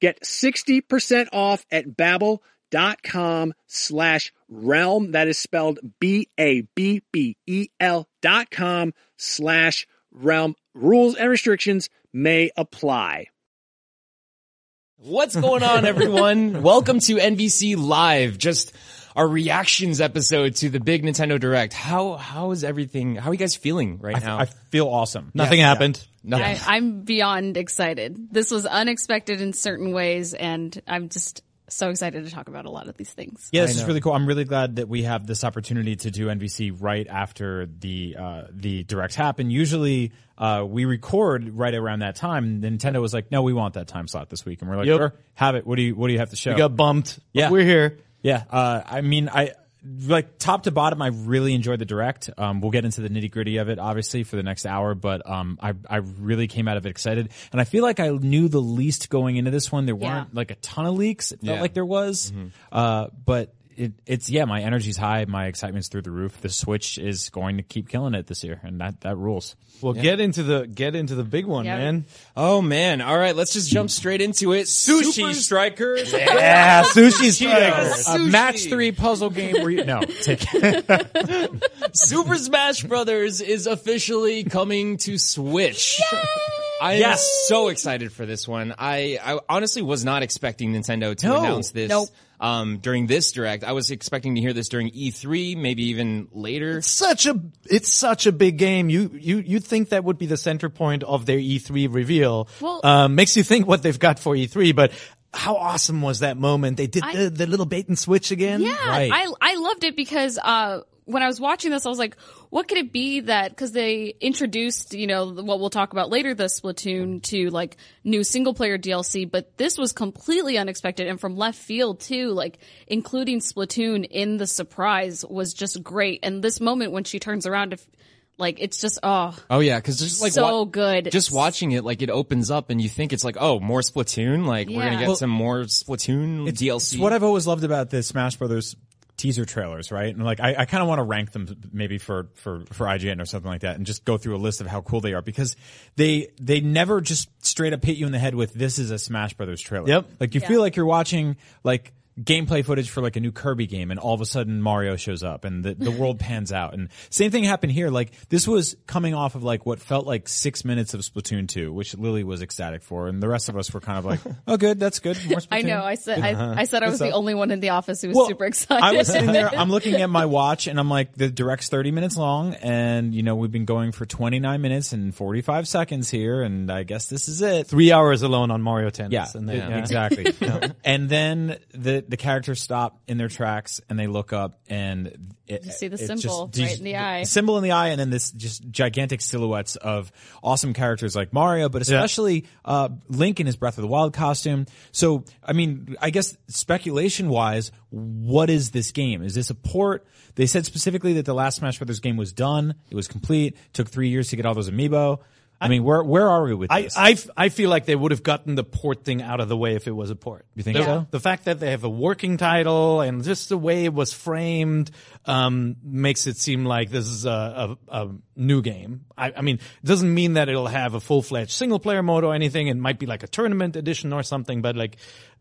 Get 60% off at babbel.com slash realm. That is spelled B-A-B-B-E-L dot com slash realm. Rules and restrictions may apply. What's going on, everyone? Welcome to NVC Live. Just our reactions episode to the big Nintendo Direct. How how is everything? How are you guys feeling right I, now? I feel awesome. Nothing happened. Nothing. I, I'm beyond excited. This was unexpected in certain ways, and I'm just so excited to talk about a lot of these things. Yeah, this is really cool. I'm really glad that we have this opportunity to do NVC right after the uh, the directs happen. Usually, uh, we record right around that time. Nintendo was like, "No, we want that time slot this week," and we're like, Yep. "Sure, have it. What do you What do you have to show?" We got bumped. Yeah. We're here. Yeah, uh, I mean, I like top to bottom. I really enjoyed the direct. Um, we'll get into the nitty gritty of it, obviously, for the next hour. But um, I I really came out of it excited, and I feel like I knew the least going into this one. There weren't like a ton of leaks. It felt Yeah. like there was, uh, but. It, it's yeah, my energy's high, my excitement's through the roof. The Switch is going to keep killing it this year, and that that rules. Well, get into the get into the big one, Yeah. man. oh man! All right, let's just jump straight into it. Sushi Super- strikers. Yeah, sushi strikers. A match three puzzle game where you no take Super Smash Brothers is officially coming to Switch. I am Yes. so excited for this one. I, I honestly was not expecting Nintendo to No. announce this Nope. um, during this direct. I was expecting to hear this during E3, maybe even later. Such a it's such a big game. You you you think that would be the center point of their E3 reveal? Well- um, makes you think what they've got for E3, but how awesome was that moment? They did I- the, the little bait and switch again. Yeah, Right. I I loved it because uh, when I was watching this, I was like, what could it be that because they introduced, you know, what we'll talk about later, the Splatoon 2 like new single player DLC, but this was completely unexpected and from left field too. Like including Splatoon in the surprise was just great. And this moment when she turns around, if like it's just oh Oh yeah, because just like So wa- good. Just watching it, like it opens up and you think it's like, oh, more Splatoon. Like we're gonna get Well, some more Splatoon DLC. It's what I've always loved about the Smash Brothers teaser trailers, right? And like, I, I kind of want to rank them maybe for, for, for IGN or something like that and just go through a list of how cool they are because they, they never just straight up hit you in the head with this is a Smash Brothers trailer. Yep. Like you feel like you're watching like gameplay footage for like a new Kirby game and all of a sudden Mario shows up and the, the world pans out. And same thing happened here. Like this was coming off of like what felt like six minutes of Splatoon 2, which Lily was ecstatic for. And the rest of us were kind of like, oh good, that's good. More I know I said I, I said I was the only one in the office who was Well, super excited. I was sitting there, I'm looking at my watch and I'm like, the direct's 30 minutes long and, you know, we've been going for 29 minutes and 45 seconds here and I guess this is it. Three hours alone on Mario Tennis. Yeah, And they, Yeah. exactly. And then the the characters stop in their tracks and they look up and it, You see the symbol just- right in the eye. Symbol in the eye, and then this just gigantic silhouettes of awesome characters like Mario, but especially uh, Link in his Breath of the Wild costume. So, I mean, I guess speculation wise, what is this game? Is this a port? They said specifically that the last Smash Brothers game was done. It was complete. Took three years to get all those amiibo. I mean, where where are we with this? I, this? I, f- I feel like they would have gotten the port thing out of the way if it was a port. You think the, so? The fact that they have a working title and just the way it was framed um, makes it seem like this is a, a, a new game. I, I mean, it doesn't mean that it'll have a full fledged single player mode or anything. It might be like a tournament edition or something, but like.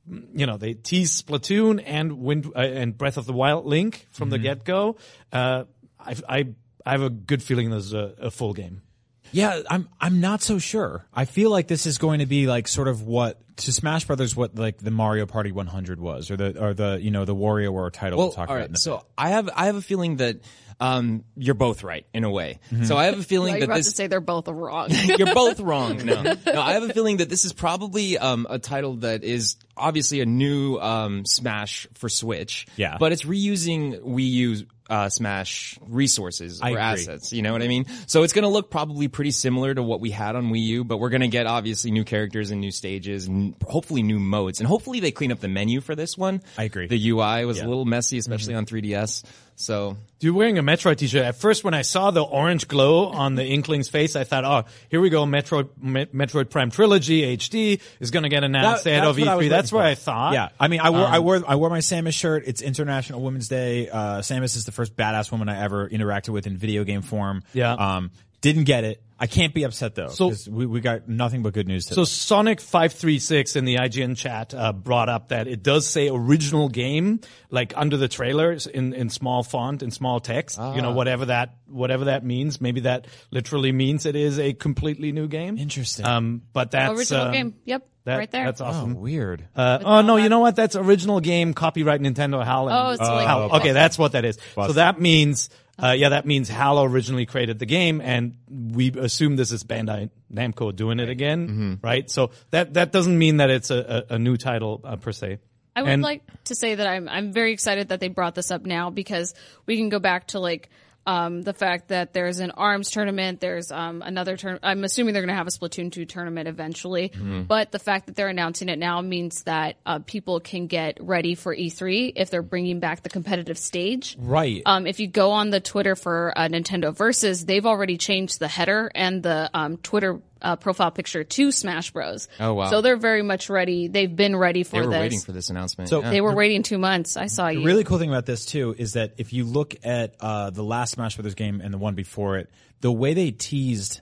You know, they tease Splatoon and Wind uh, and Breath of the Wild Link from the get go. Uh, I, I I have a good feeling this is a, a full game. Yeah, I'm I'm not so sure. I feel like this is going to be like sort of what to Smash Brothers what like the Mario Party 100 was, or the or the you know the WarioWare title Well, we'll talk all about. right. in a So I have I have a feeling that um, you're both right in a way. Mm-hmm. So I have a feeling You're that about this to say they're both wrong. You're both wrong. No, no. I have a feeling that this is probably um, a title that is obviously a new um, Smash for Switch. Yeah. but it's reusing Wii U uh, Smash resources I or agree. assets. You know what I mean? So it's going to look probably pretty similar to what we had on Wii U, but we're going to get obviously new characters and new stages and hopefully new modes. And hopefully they clean up the menu for this one. I agree. The UI was a little messy, Mm-hmm. especially on 3DS. So You're wearing a Metroid t-shirt. At first, when I saw the orange glow on the Inkling's face, I thought, "Oh, here we go! Metroid, Me- Metroid Prime Trilogy HD is going to get announced That- ahead of what I E3." That's what for. I thought. Yeah, I mean, I wore I Um, wore I wore my Samus shirt. It's International Women's Day. Uh, Samus is the first badass woman I ever interacted with in video game form. Yeah. Um, didn't get it. I can't be upset though. So- we we got nothing but good news. Today. So Sonic five three six in the IGN chat uh, brought up that it does say original game like under the trailers in, in small font in small text. You Ah. know whatever that whatever that means. Maybe that literally means it is a completely new game. Interesting. Um, but that's Original um, game. Yep. that- right there. That's oh, awesome. weird. Uh, oh no, you know what? That's original game, copyright Nintendo HAL. Oh, it's like- HAL. okay, that's what that is. So that means, uh, yeah, that means HAL originally created the game, and we assume this is Bandai Namco doing it again, right? So that that doesn't mean that it's a, a, a new title uh, per se. I would And- like to say that I'm I'm very excited that they brought this up now because we can go back to like um, the fact that there's an arms tournament, there's um, another turn. I'm assuming they're going to have a Splatoon 2 tournament eventually, Mm-hmm. but the fact that they're announcing it now means that uh, people can get ready for E3 if they're bringing back the competitive stage. Right. Um, if you go on the Twitter for uh, Nintendo Versus, they've already changed the header and the um, Twitter uh, profile picture to Smash Bros. Oh, wow. So they're very much ready. They've been ready for they were this. waiting for this announcement. So- yeah. They were waiting two months. I saw you. The really cool thing about this too is that if you look at uh, the last Smash Brothers game and the one before it, the way they teased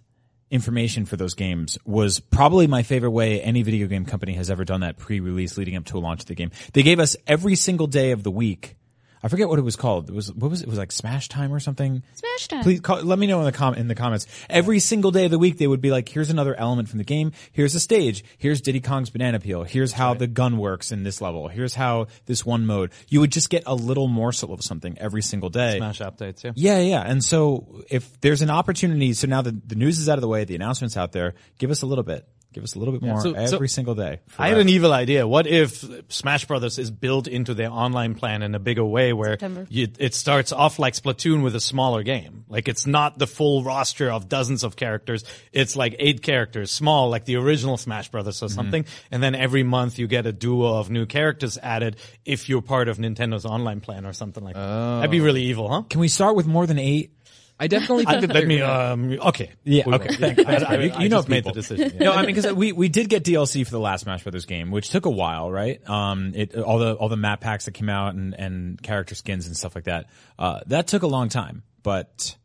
information for those games was probably my favorite way any video game company has ever done that pre-release leading up to a launch of the game. They gave us every single day of the week. I forget what it was called. It was what was it? It was like Smash Time or something. Smash time. Please call, let me know in the com- in the comments. Every single day of the week, they would be like, "Here's another element from the game. Here's a stage. Here's Diddy Kong's Banana Peel. Here's how the gun works in this level. Here's how this one mode." You would just get a little morsel of something every single day. Smash updates, yeah. Yeah, yeah. And so if there's an opportunity, so now the, the news is out of the way, the announcement's out there, give us a little bit. Give us a little bit more So- so- every single day. I had an evil idea. What if Smash Brothers is built into their online plan in a bigger way where you, it starts off like Splatoon with a smaller game? Like it's not the full roster of dozens of characters. It's like eight characters, small, like the original Smash Brothers or mm-hmm. something. And then every month you get a duo of new characters added if you're part of Nintendo's online plan or something like that. Oh. That'd be really evil, huh? Can we start with more than eight? I definitely I, think let me, um, okay. Yeah, We okay. Thank you. I, I, You- you know made the decision. yeah. No, I mean because we we did get DLC for the last Smash Brothers game, which took a while, right? Um, it all the all the map packs that came out and and character skins and stuff like that. Uh, that took a long time, but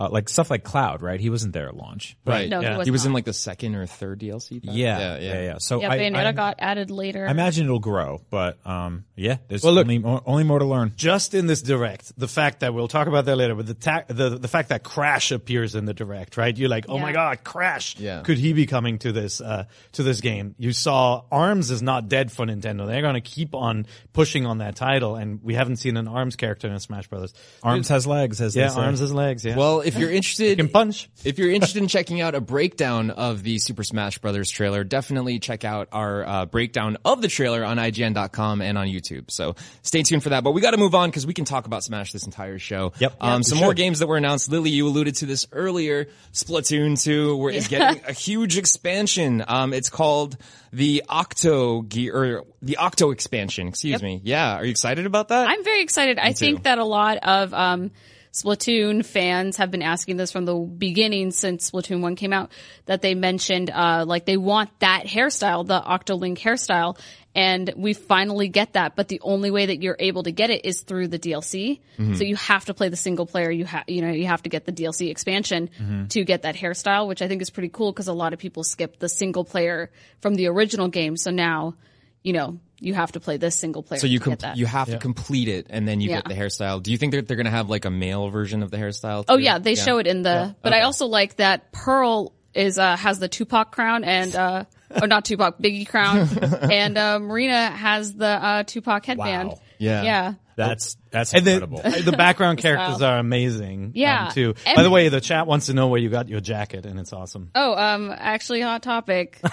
uh, like stuff like Cloud, right? He wasn't there at launch. right. No, he Yeah. was He was in like the second or third DLC. Yeah, yeah, yeah, yeah. So Yeah, I, Bayonetta I, got added later. I imagine it'll grow, but um, yeah, there's Well, look- only more, only more to learn. just in this direct, the fact that we'll talk about that later, but the ta- the the fact that Crash appears in the direct, right? You're like, oh my god, Crash! Yeah. Could he be coming to this uh to this game? You saw Arms is not dead for Nintendo. They're going to keep on pushing on that title, and we haven't seen an Arms character in Smash Brothers. Arms has legs, as yeah, they say. Arms has legs. Yeah, Well, if you're interested, can punch. If you're interested in checking out a breakdown of the Super Smash Brothers trailer, definitely check out our uh, breakdown of the trailer on IGN.com and on YouTube. So stay tuned for that. But we got to move on because we can talk about Smash this entire show. Yep. Um, Yeah, some more games that were announced. Lily, you alluded to this earlier. Splatoon 2 where is getting a huge expansion. Um, it's called the Octo Gear, or the Octo expansion. Excuse me. Yeah. Are you excited about that? I'm very excited. I think that a lot of um, Splatoon fans have been asking this from the beginning since Splatoon 1 came out that they mentioned uh, like they want that hairstyle, the Octoling hairstyle. And we finally get that, but the only way that you're able to get it is through the DLC. So you have to play the single player. You have, you know, you have to get the DLC expansion to get that hairstyle, which I think is pretty cool because a lot of people skip the single player from the original game. So now, you know, you have to play this single player. So you to com- you have to complete it and then you Yeah. get the hairstyle. Do you think that they're going to have like a male version of the hairstyle? Oh yeah, they show it in the. But I also like that Pearl is uh has the Tupac crown and uh or not Tupac Biggie crown and uh Marina has the uh Tupac headband. Wow. Yeah. Yeah. That's that's And incredible. the background characters are amazing. Yeah. um, too. And- By the way, the chat wants to know where you got your jacket, and it's awesome. Oh, um, actually, hot topic.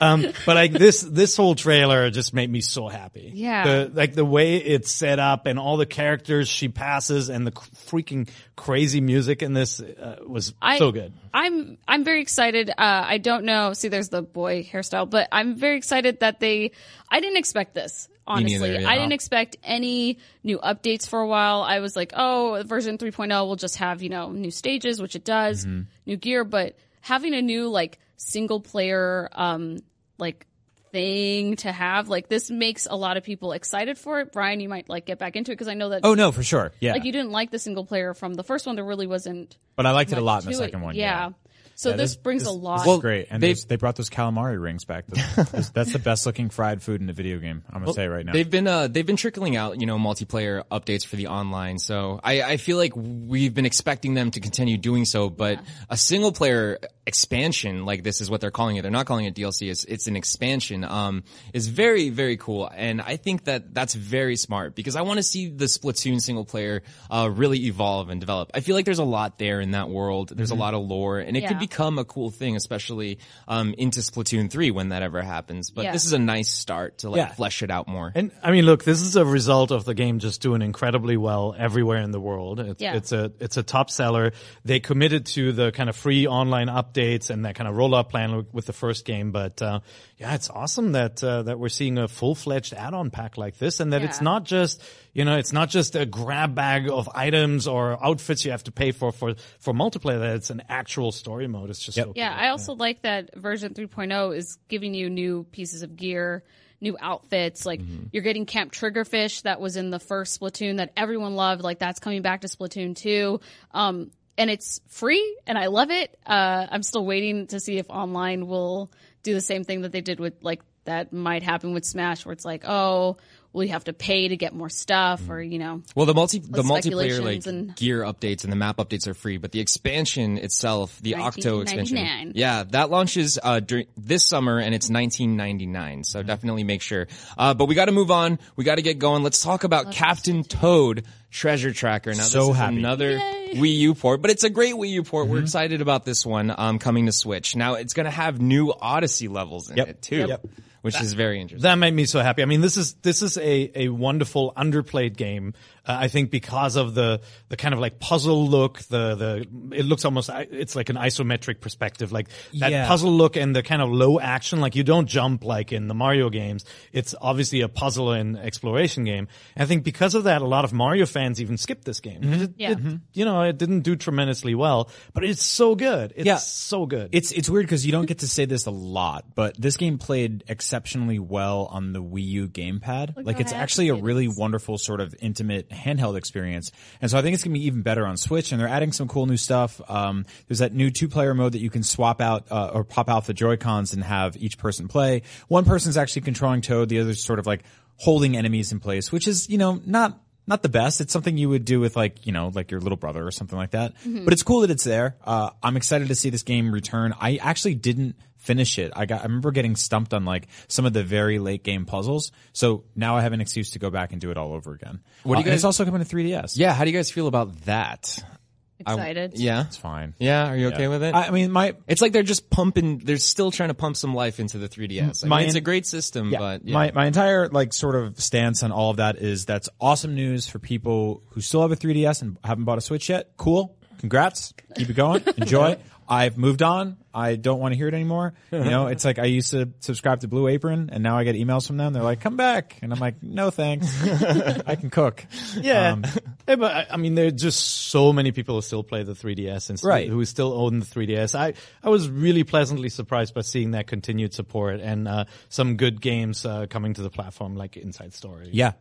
Um, but like this, this whole trailer just made me so happy. Yeah. The, like the way it's set up and all the characters she passes and the c- freaking crazy music in this uh, was I, so good. I'm I'm very excited. Uh, I don't know. See, there's the boy hairstyle, but I'm very excited that they. I didn't expect this. Honestly, neither, yeah. I didn't expect any new updates for a while. I was like, oh, version 3.0 will just have you know new stages, which it does, Mm-hmm. new gear, but having a new like single player um like thing to have like this makes a lot of people excited for it. Brian, you might like get back into it because I know that oh no, for sure. Yeah, like you didn't like the single player from the first one. There really wasn't but I liked it a lot in the to it. second one. Yeah. So Yeah, this, this- brings this- a lot. This is great, and they- they brought those calamari rings back. That's, that's the best looking fried food in a video game. I'm gonna say right now. They've been uh they've been trickling out, you know, multiplayer updates for the online. So I, I feel like we've been expecting them to continue doing so, but a single player expansion like this is what they're calling it. They're not calling it DLC. It's it's an expansion. Um is very very cool and I think that that's very smart because I want to see the Splatoon single player uh really evolve and develop. I feel like there's a lot there in that world. There's a lot of lore and it could Yeah. Become a cool thing especially um into Splatoon 3 when that ever happens. But Yeah. this is a nice start to like Yeah. flesh it out more. And I mean, look, this is a result of the game just doing incredibly well everywhere in the world. It's, Yeah. it's a it's a top seller. They committed to the kind of free online updates and that kind of rollout plan with, with the first game. But uh, yeah, it's awesome that uh, that we're seeing a full fledged add on pack like this, and that it's not just you know it's not just a grab bag of items or outfits you have to pay for for for multiplayer. That it's an actual story mode. It's just so yeah. I also like that version 3.0 is giving you new pieces of gear, new outfits. Like Mm-hmm. you're getting Camp Triggerfish that was in the first Splatoon that everyone loved. Like that's coming back to Splatoon 2. Um, and it's free and I love it. Uh, I'm still waiting to see if online will do the same thing that they did with like that might happen with Smash where it's like, oh, will you have to pay to get more stuff or, you know, Well, the multi the multiplayer speculations like and- gear updates and the map updates are free, but the expansion itself, the Octo expansion, yeah, that launches uh during this summer and it's 19.99. So definitely make sure. Uh, but we got to move on. We got to get going. Let's talk about Captain Toad Treasure Tracker. Now, So this is happy. another Wii U port, but it's a great Wii U port. We're excited about this one um coming to Switch. Now, it's going to have new Odyssey levels in Yep. it too, Yep. Which is very interesting. That made me so happy. I mean, this is this is a a wonderful underplayed game. Uh, I think because of the the kind of like puzzle look, the the it looks almost uh, it's like an isometric perspective, like that Yeah. puzzle look and the kind of low action. Like you don't jump like in the Mario games. It's obviously a puzzle and exploration game. And I think because of that, a lot of Mario fans even skipped this game. Mm-hmm. It- Yeah. it- mm-hmm. you know, it didn't do tremendously well, but it's so good. It's Yeah. so good. It's it's weird because you don't get to say this a lot, but this game played exceptionally well on the Wii U gamepad. like how it's happy actually a really wonderful sort of intimate handheld experience. And so I think it's gonna be even better on Switch. And they're adding some cool new stuff. Um, there's that new two player mode that you can swap out uh, or pop out the Joy Cons and have each person play. One person's actually controlling Toad, the other's sort of like holding enemies in place, which is you know not not the best. It's something you would do with like, you know, like your little brother or something like that. But it's cool that it's there. Uh, I'm excited to see this game return. I actually didn't finish it. I got, I remember getting stumped on like some of the very late game puzzles. So now I have an excuse to go back and do it all over again. What do you Uh, and guys- it's also coming to 3DS. yeah, how do you guys feel about that? excited. Yeah, It's fine. yeah. Are you okay with it? I, I mean, my, It's like they're just pumping. They're still trying to pump some life into the 3ds. I My mean, it's a great system, Yeah. but yeah. my my entire like sort of stance on all of that is that's awesome news for people who still have a 3DS and haven't bought a Switch yet. Cool, congrats, keep it going, enjoy. I've moved on. I don't want to hear it anymore. You know, it's like I used to subscribe to Blue Apron, and now I get emails from them. They're like, "Come back," and I'm like, "No, thanks. I can cook." Yeah, Um, Yeah, but I, I mean, there are just so many people who still play the 3DS and still, Right. who still own the 3DS. I I was really pleasantly surprised by seeing that continued support and uh, some good games uh, coming to the platform like Inside Story. Yeah.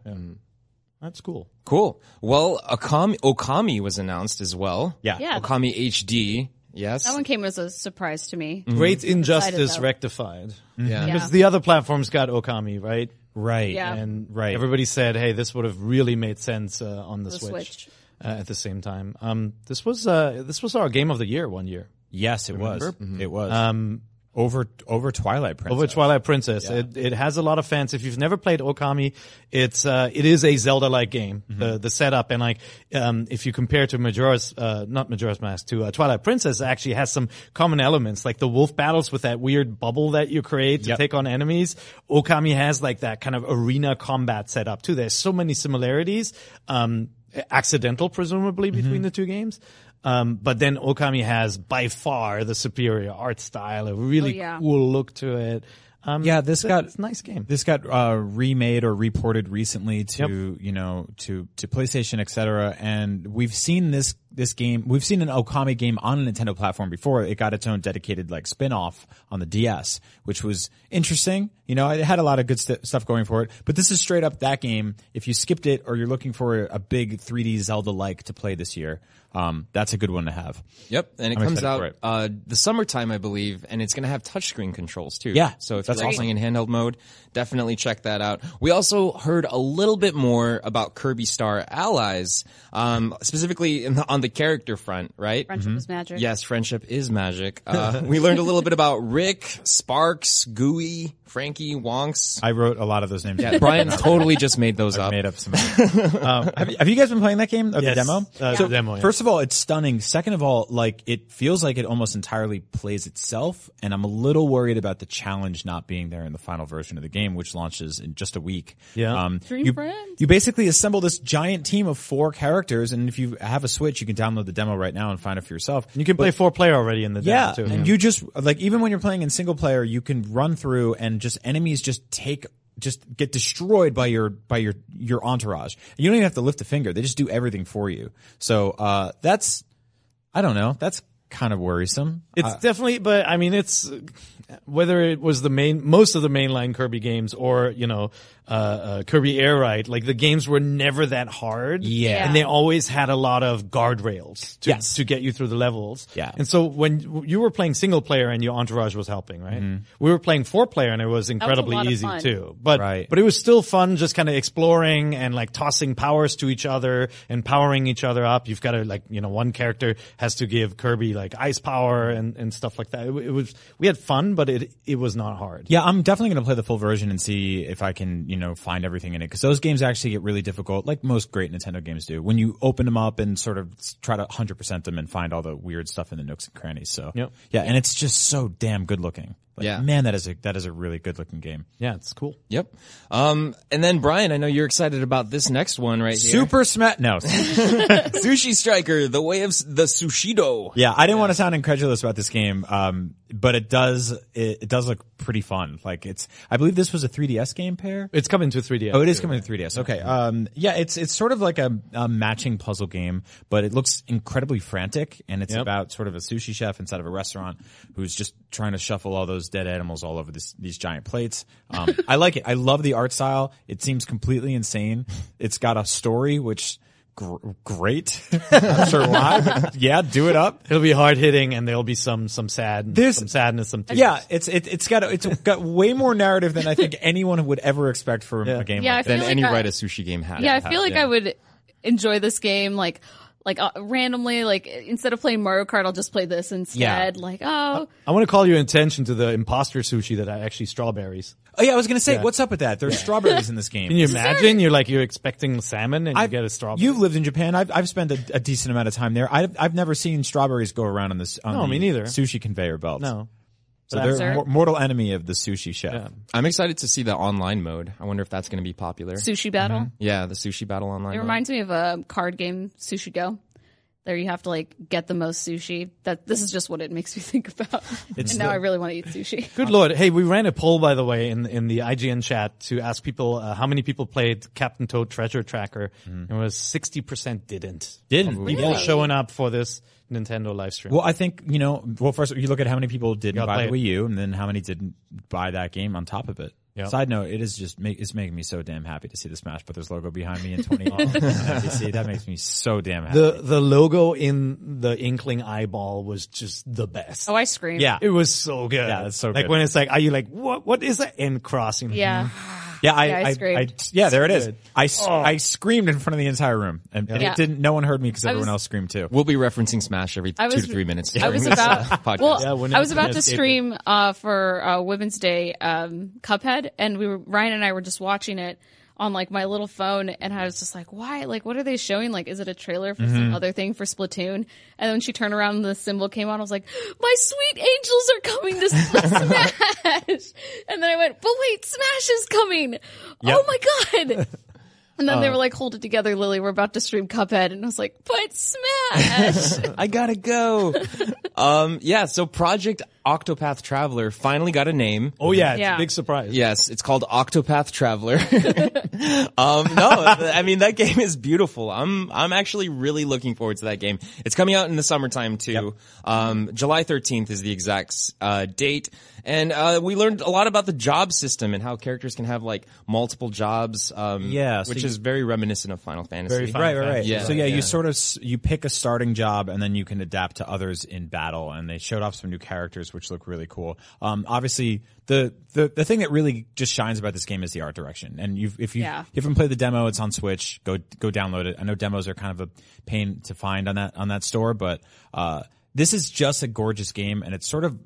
That's cool. cool. Well, Okami, Okami was announced as well. Yeah. Yeah. Okami HD. Yes. That one came as a surprise to me. Great injustice though. rectified. yeah. Yeah. Because the other platforms got Okami right, Right. Yeah. and Right. everybody said, "Hey, this would have really made sense uh, on the, The Switch." Switch. Uh, at the same time, um, this was uh, this was our game of the year one year. Yes, it was. It was. Um, over over Twilight Princess. Over Twilight Princess. It, it has a lot of fans. If you've never played Okami, it's, uh, it is a Zelda-like game. The, the setup and like, um, if you compare to Majora's, uh, not Majora's Mask, to uh, Twilight Princess actually has some common elements, like the wolf battles with that weird bubble that you create to Yep. take on enemies. Okami has like that kind of arena combat setup too. There's so many similarities, um, accidental presumably between the two games. Um, but then Okami has by far the superior art style, a really Oh, yeah. cool look to it. Um, Yeah, this it's a- got- it's a nice game. This got uh, remade or reported recently to you know to to PlayStation, etc. And we've seen this this game. We've seen an Okami game on a Nintendo platform before. It got its own dedicated like spin off on the DS, which was interesting. You know, it had a lot of good st- stuff going for it. But this is straight up that game. If you skipped it or you're looking for a big 3D Zelda like to play this year, um, that's a good one to have. Yep, and it I'm comes out it. uh, the summertime, I believe, and it's going to have touchscreen controls too. Yeah, so if that's you're like awesome. playing in handheld mode, definitely check that out. We also heard a little bit more about Kirby Star Allies, um, specifically in the, on the character front, right? Friendship is magic. Yes, friendship is magic. Uh, we learned a little bit about Rick, Sparks, Gooey, Frankie, Wonks. I wrote a lot of those names. Yeah, Brian totally just made those I up. made up some. um, have, you, have you guys been playing that game? Or Yes. The demo? Uh, so the demo, yeah. First of all, it's stunning. Second of all, like it feels like it almost entirely plays itself, and I'm a little worried about the challenge not being there in the final version of the game, which launches in just a week. Yeah. Um, Dream you, friends. you basically assemble this giant team of four characters, and if you have a Switch, you can download the demo right now and find it for yourself. You can play four player already in the demo Yeah, too. and you just like even when you're playing in single player, you can run through and just enemies just take just get destroyed by your by your your entourage. You don't even have to lift a finger; they just do everything for you. So uh, that's I don't know. That's kind of worrisome. It's definitely, but I mean, it's whether it was the main, most of the mainline Kirby games, or you know, uh, uh, Kirby Air Ride, like the games were never that hard. Yeah. and they always had a lot of guardrails to Yes. to get you through the levels. Yeah. and so when you were playing single player and your entourage was helping, right? We were playing four player and it was incredibly lot of easy too. But Right. but it was still fun, just kind of exploring and like tossing powers to each other and powering each other up. You've got to like you know one character has to give Kirby like ice power and and stuff like that. It, it was we had fun, but it it was not hard. Yeah, I'm definitely going to play the full version and see if I can, you know, find everything in it. Cause those games actually get really difficult, like most great Nintendo games do, when you open them up and sort of try to 100% them and find all the weird stuff in the nooks and crannies. So, Yep. yeah, and it's just so damn good looking. Like, Yeah. Man, that is a, that is a really good looking game. Yeah, it's cool. Yep. Um, and then Brian, I know you're excited about this next one right here. Super Smash, no. Sushi Striker, the way of s- the Sushido. yeah, I didn't want to sound incredulous about this game, um, but it does, it, it does look pretty fun. Like it's, I believe this was a 3DS game pair. It's coming to 3DS. Oh, it is too. coming to 3DS. Okay. Um, yeah, it's it's sort of like a, a matching puzzle game, but it looks incredibly frantic, and it's Yep. about sort of a sushi chef inside of a restaurant who's just trying to shuffle all those dead animals all over this, these giant plates. Um, I like it. I love the art style. It seems completely insane. It's got a story which. Gr- great. Not sure why. yeah, do it up. It'll be hard hitting, and there'll be some some sad, There's- some sadness, some tears. Yeah, it's it, it's got a, it's got way more narrative than I think anyone would ever expect from a game Yeah, like I Than like any I- Write a Sushi game had. Yeah, I feel like yeah. I would enjoy this game like like uh, randomly like instead of playing Mario Kart I'll just play this instead. yeah. Like, oh, I want to call your attention to the imposter sushi that are actually strawberries. Oh yeah, I was gonna say, Yeah. what's up with that? There's strawberries in this game. Can you imagine? You're like you're expecting salmon and you I've- get a strawberry. You've lived in Japan. I've I've spent a, a decent amount of time there. I've I've never seen strawberries go around on this. On No, the me neither. Sushi conveyor belt. no. So But they're Sir? a mor- mortal enemy of the sushi chef. Yeah. I'm excited to see the online mode. I wonder if that's going to be popular. sushi battle. Mm-hmm. Yeah, the Sushi Battle online. It mode. reminds me of a card game, Sushi Go. There you have to like get the most sushi. That this is just what it makes me think about. and now I really want to eat sushi. Good lord! Hey, we ran a poll by the way in in the IGN chat to ask people uh, how many people played Captain Toad Treasure Tracker. Mm. It was sixty percent didn't. Didn't People yeah. showing up for this Nintendo live stream. Well, I think you know. Well, first you look at how many people didn't Gotta buy the it. Wii U, and then how many didn't buy that game on top of it. Yep. Side note: It is just make, it's making me so damn happy to see the Smash Brothers logo behind me in 20. see, that makes me so damn happy. the the logo in the Inkling eyeball was just the best. Oh, I screamed. yeah, It was so good. Yeah, it's so like good. when it's like, are you like, what? What is that? And crossing. Yeah. Mm-hmm. Yeah, I, Yeah, I I, I, screamed. yeah, there it is. good. I, s- I screamed in front of the entire room, and, and Yeah. it didn't. No one heard me because everyone was- else screamed too. We'll be referencing Smash every I two to three minutes. I during was this, about uh, well, Yeah, we're I was about gonna to stream uh, for uh, Women's Day um, Cuphead, and we were Ryan and I were just watching it on like my little phone, and I was just like, "Why? Like, what are they showing? Like, is it a trailer for Mm-hmm. some other thing for Splatoon?" And then she turned around and the symbol came on, I was like, "My sweet angels are coming to Smash!" and then I went, "But wait, Smash is coming! Oh my god!" And then they Uh. were like, hold it together, Lily. We're about to stream Cuphead. And I was like, but Smash! I gotta go. um, yeah, so Project Octopath Traveler finally got a name. Oh yeah, it's Yeah. a big surprise. Yes, it's called Octopath Traveler. um, no, I mean that game is beautiful. I'm I'm actually really looking forward to that game. It's coming out in the summertime too. Um, July 13th is the exact uh, date, and uh, we learned a lot about the job system and how characters can have like multiple jobs. Um, Yeah, so which you- is very reminiscent of Final Fantasy. Very Final Right, right, right. Yeah. so yeah, Yeah. you sort of you pick a starting job and then you can adapt to others in battle. And they showed off some new characters which look really cool. Um, obviously the, the the thing that really just shines about this game is the art direction. And you've if you Yeah. if you haven't played the demo, it's on Switch. Go go download it. I know demos are kind of a pain to find on that on that store, but uh, this is just a gorgeous game, and it's sort of.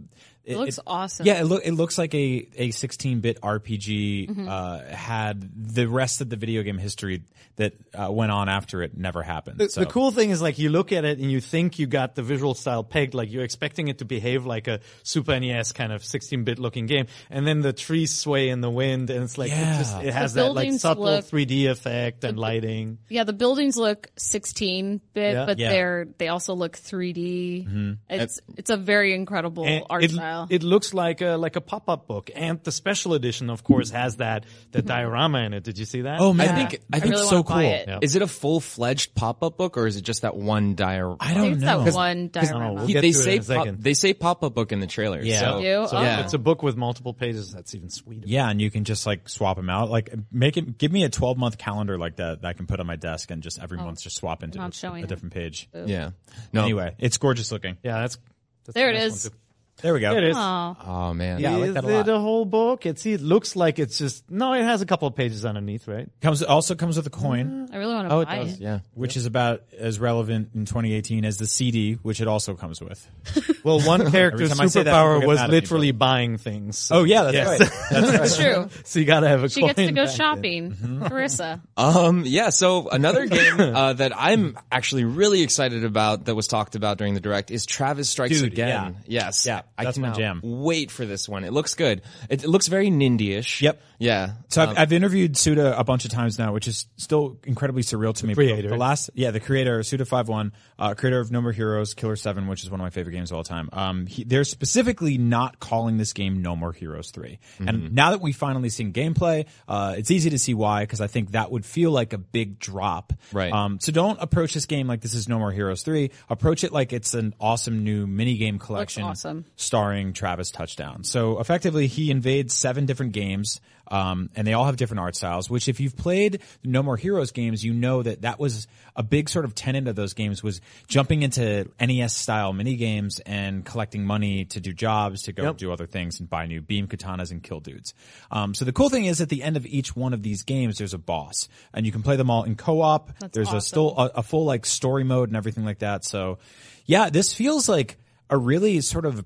It, looks awesome. Yeah, it, look, it looks like a, a 16-bit RPG Mm-hmm. uh, had the rest of the video game history that uh, went on after it never happened. The, so. the cool thing is like you look at it and you think you got the visual style pegged, like you're expecting it to behave like a Super NES kind of 16-bit looking game, and then the trees sway in the wind, and it's like Yeah. it, just, it has that like subtle look- 3D effect and lighting. Yeah, the buildings look 16 bit, Yeah. but Yeah. they're they also look 3D. It's it's a very incredible And art it, style. Style. It looks like a like a pop up book, and the special edition, of course, has that that mm-hmm. diorama in it. Did you see that? Oh man, I think I I think really so cool. it. Yeah. Is it a full fledged pop up book or is it just that one diorama? I I don't think it's know. that one know, diorama. we'll they say pop, they say pop up book in the trailer. Yeah. So, You? So Oh. Yeah. it's a book with multiple pages. That's even sweeter. Yeah, and you can just like swap them out. Like make it, give me a 12 month calendar like that that I can put on my desk and just every oh. month just swap into not a, showing a it. different page. yeah. No. Anyway, it's gorgeous looking. Yeah, that's. that's There a it nice is. One, too. There we go. There it is. Aw. Oh man. Yeah, I like is that a lot. it a whole book? It see, it looks like it's just no. It has a couple of pages underneath, right? Comes also comes with a coin, I really want to Oh, it buy does. it. Yeah. which is about as relevant in 2018 as the CD, which it also comes with. Well, one character's time I say that, people superpower get was mad at me, literally buying things. Oh yeah, that's Yes. right. That's right. It's true. so you gotta have a. She gets to go back shopping. Mm-hmm. Carissa. Um, yeah, so another game uh, that I'm actually really excited about that was talked about during the direct is Travis Strikes Dude, Again. yeah. Yes. Yeah, I that's my cannot jam. Wait for this one. It looks good. It, it looks very Nindy-ish. Yep. Yeah. So Um, I've, I've interviewed Suda a bunch of times now, which is still incredibly surreal to me. But creator. The last, yeah, the creator, Suda Five One, uh, creator of No More Heroes, Killer Seven, which is one of my favorite games of all time. Um, he, they're specifically not calling this game No More Heroes 3 Mm-hmm. And now that we've finally seen gameplay, uh, it's easy to see why, because I think that would feel like a big drop. Right. Um, so don't approach this game like this is No More Heroes Three. Approach it like it's an awesome new mini game collection awesome. Starring Travis Touchdown. So effectively, he invades seven different games, um, and they all have different art styles. Which, if you've played No More Heroes games, you know that that was a big sort of tenet of those games was jumping into NES style mini games and collecting money to do jobs, to go Yep. do other things, and buy new beam katanas and kill dudes. Um, so the cool thing is, at the end of each one of these games, there's a boss, and you can play them all in co-op. there's a still a, a full like story mode and everything like that. So, yeah, this feels like a really sort of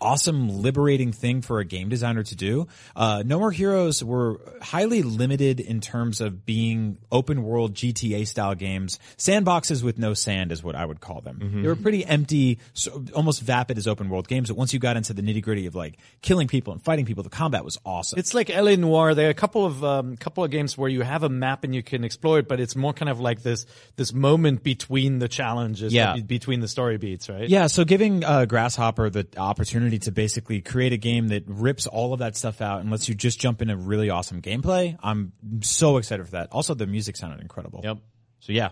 awesome, liberating thing for a game designer to do. Uh, no More Heroes were highly limited in terms of being open world GTA style games. Sandboxes with no sand is what I would call them. They were pretty empty, so almost vapid as open world games. But once you got into the nitty gritty of like killing people and fighting people, the combat was awesome. It's like LA Noire. There are a couple of um, couple of games where you have a map and you can explore it, but it's more kind of like this this moment between the challenges, Yeah. be- between the story beats, right? Yeah, so giving uh, Grasshopper the opportunity to basically create a game that rips all of that stuff out and lets you just jump into really awesome gameplay, I'm so excited for that. Also, the music sounded incredible. Yep. So yeah,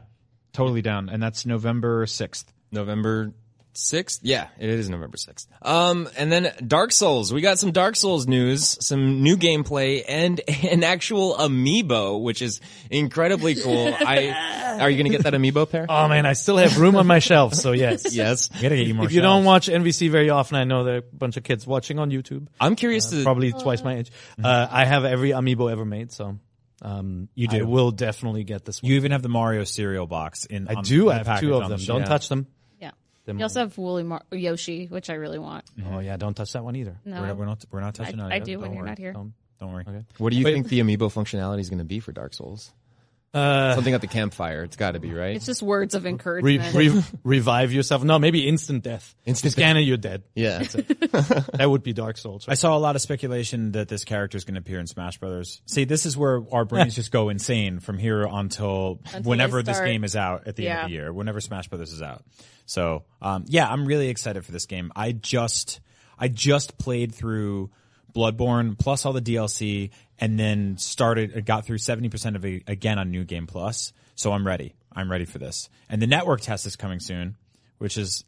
totally down, and that's November sixth. November 6th? Yeah, it is November 6th. Um, and then Dark Souls. We got some Dark Souls news, some new gameplay, and an actual amiibo, which is incredibly cool. I, are you gonna get that amiibo pair? Oh man, I still have room on my shelf, so yes. yes. We gotta get you more. If you don't watch NVC very often, I know there are a bunch of kids watching on YouTube, I'm curious to, probably twice my age. Uh, I have every amiibo ever made, so um, You do. I will definitely get this one. you even have the Mario cereal box in. I on- do in the have package two of on the them. Don't touch them. Yeah. Them You also have Woolly Mar- Yoshi, which I really want. Oh yeah, don't touch that one either. No. We're not, we're not. We're not touching I- on I it. do when Don't you're not here. Don't. Don't worry. Okay. what do you Wait. think the amiibo functionality is gonna be for Dark Souls? Uh, Something at the campfire. It's gotta be, right? It's just words of encouragement. re- revive yourself. No, maybe instant death. Instant Scan it, you're dead. yeah. That would be Dark Souls. I saw a lot of speculation that this character is going to appear in Smash Brothers. See, this is where our brains just go insane from here until, Until whenever this game is out at the end of the year, whenever Smash Brothers is out. So, um, yeah, I'm really excited for this game. I just, I just played through Bloodborne plus all the DLC and then started, it got through 70% of it again on New Game Plus. So I'm ready. I'm ready for this. And the network test is coming soon, which is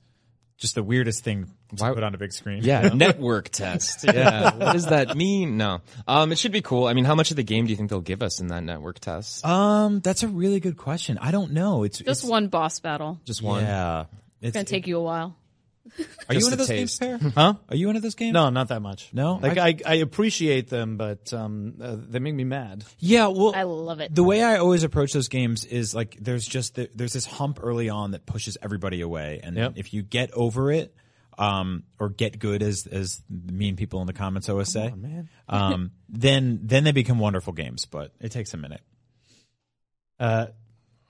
just the weirdest thing to Why- put on a big screen. Yeah, network test. Yeah. what does that mean? No. Um, it should be cool. I mean, how much of the game do you think they'll give us in that network test? Um, that's a really good question. I don't know. It's just it's, one boss battle. Just one. Yeah, it's It's gonna take you a while. Are you into a those games. Pear? Huh? Are you into those games? No, not that much. No? like I, I appreciate them, but um, uh, they make me mad. Yeah, well, I love it. the way I always approach those games is like there's just the, there's this hump early on that pushes everybody away, and Yep. if you get over it, um, or get good as as mean people in the comments always say, man. um, then then they become wonderful games, but it takes a minute. Uh,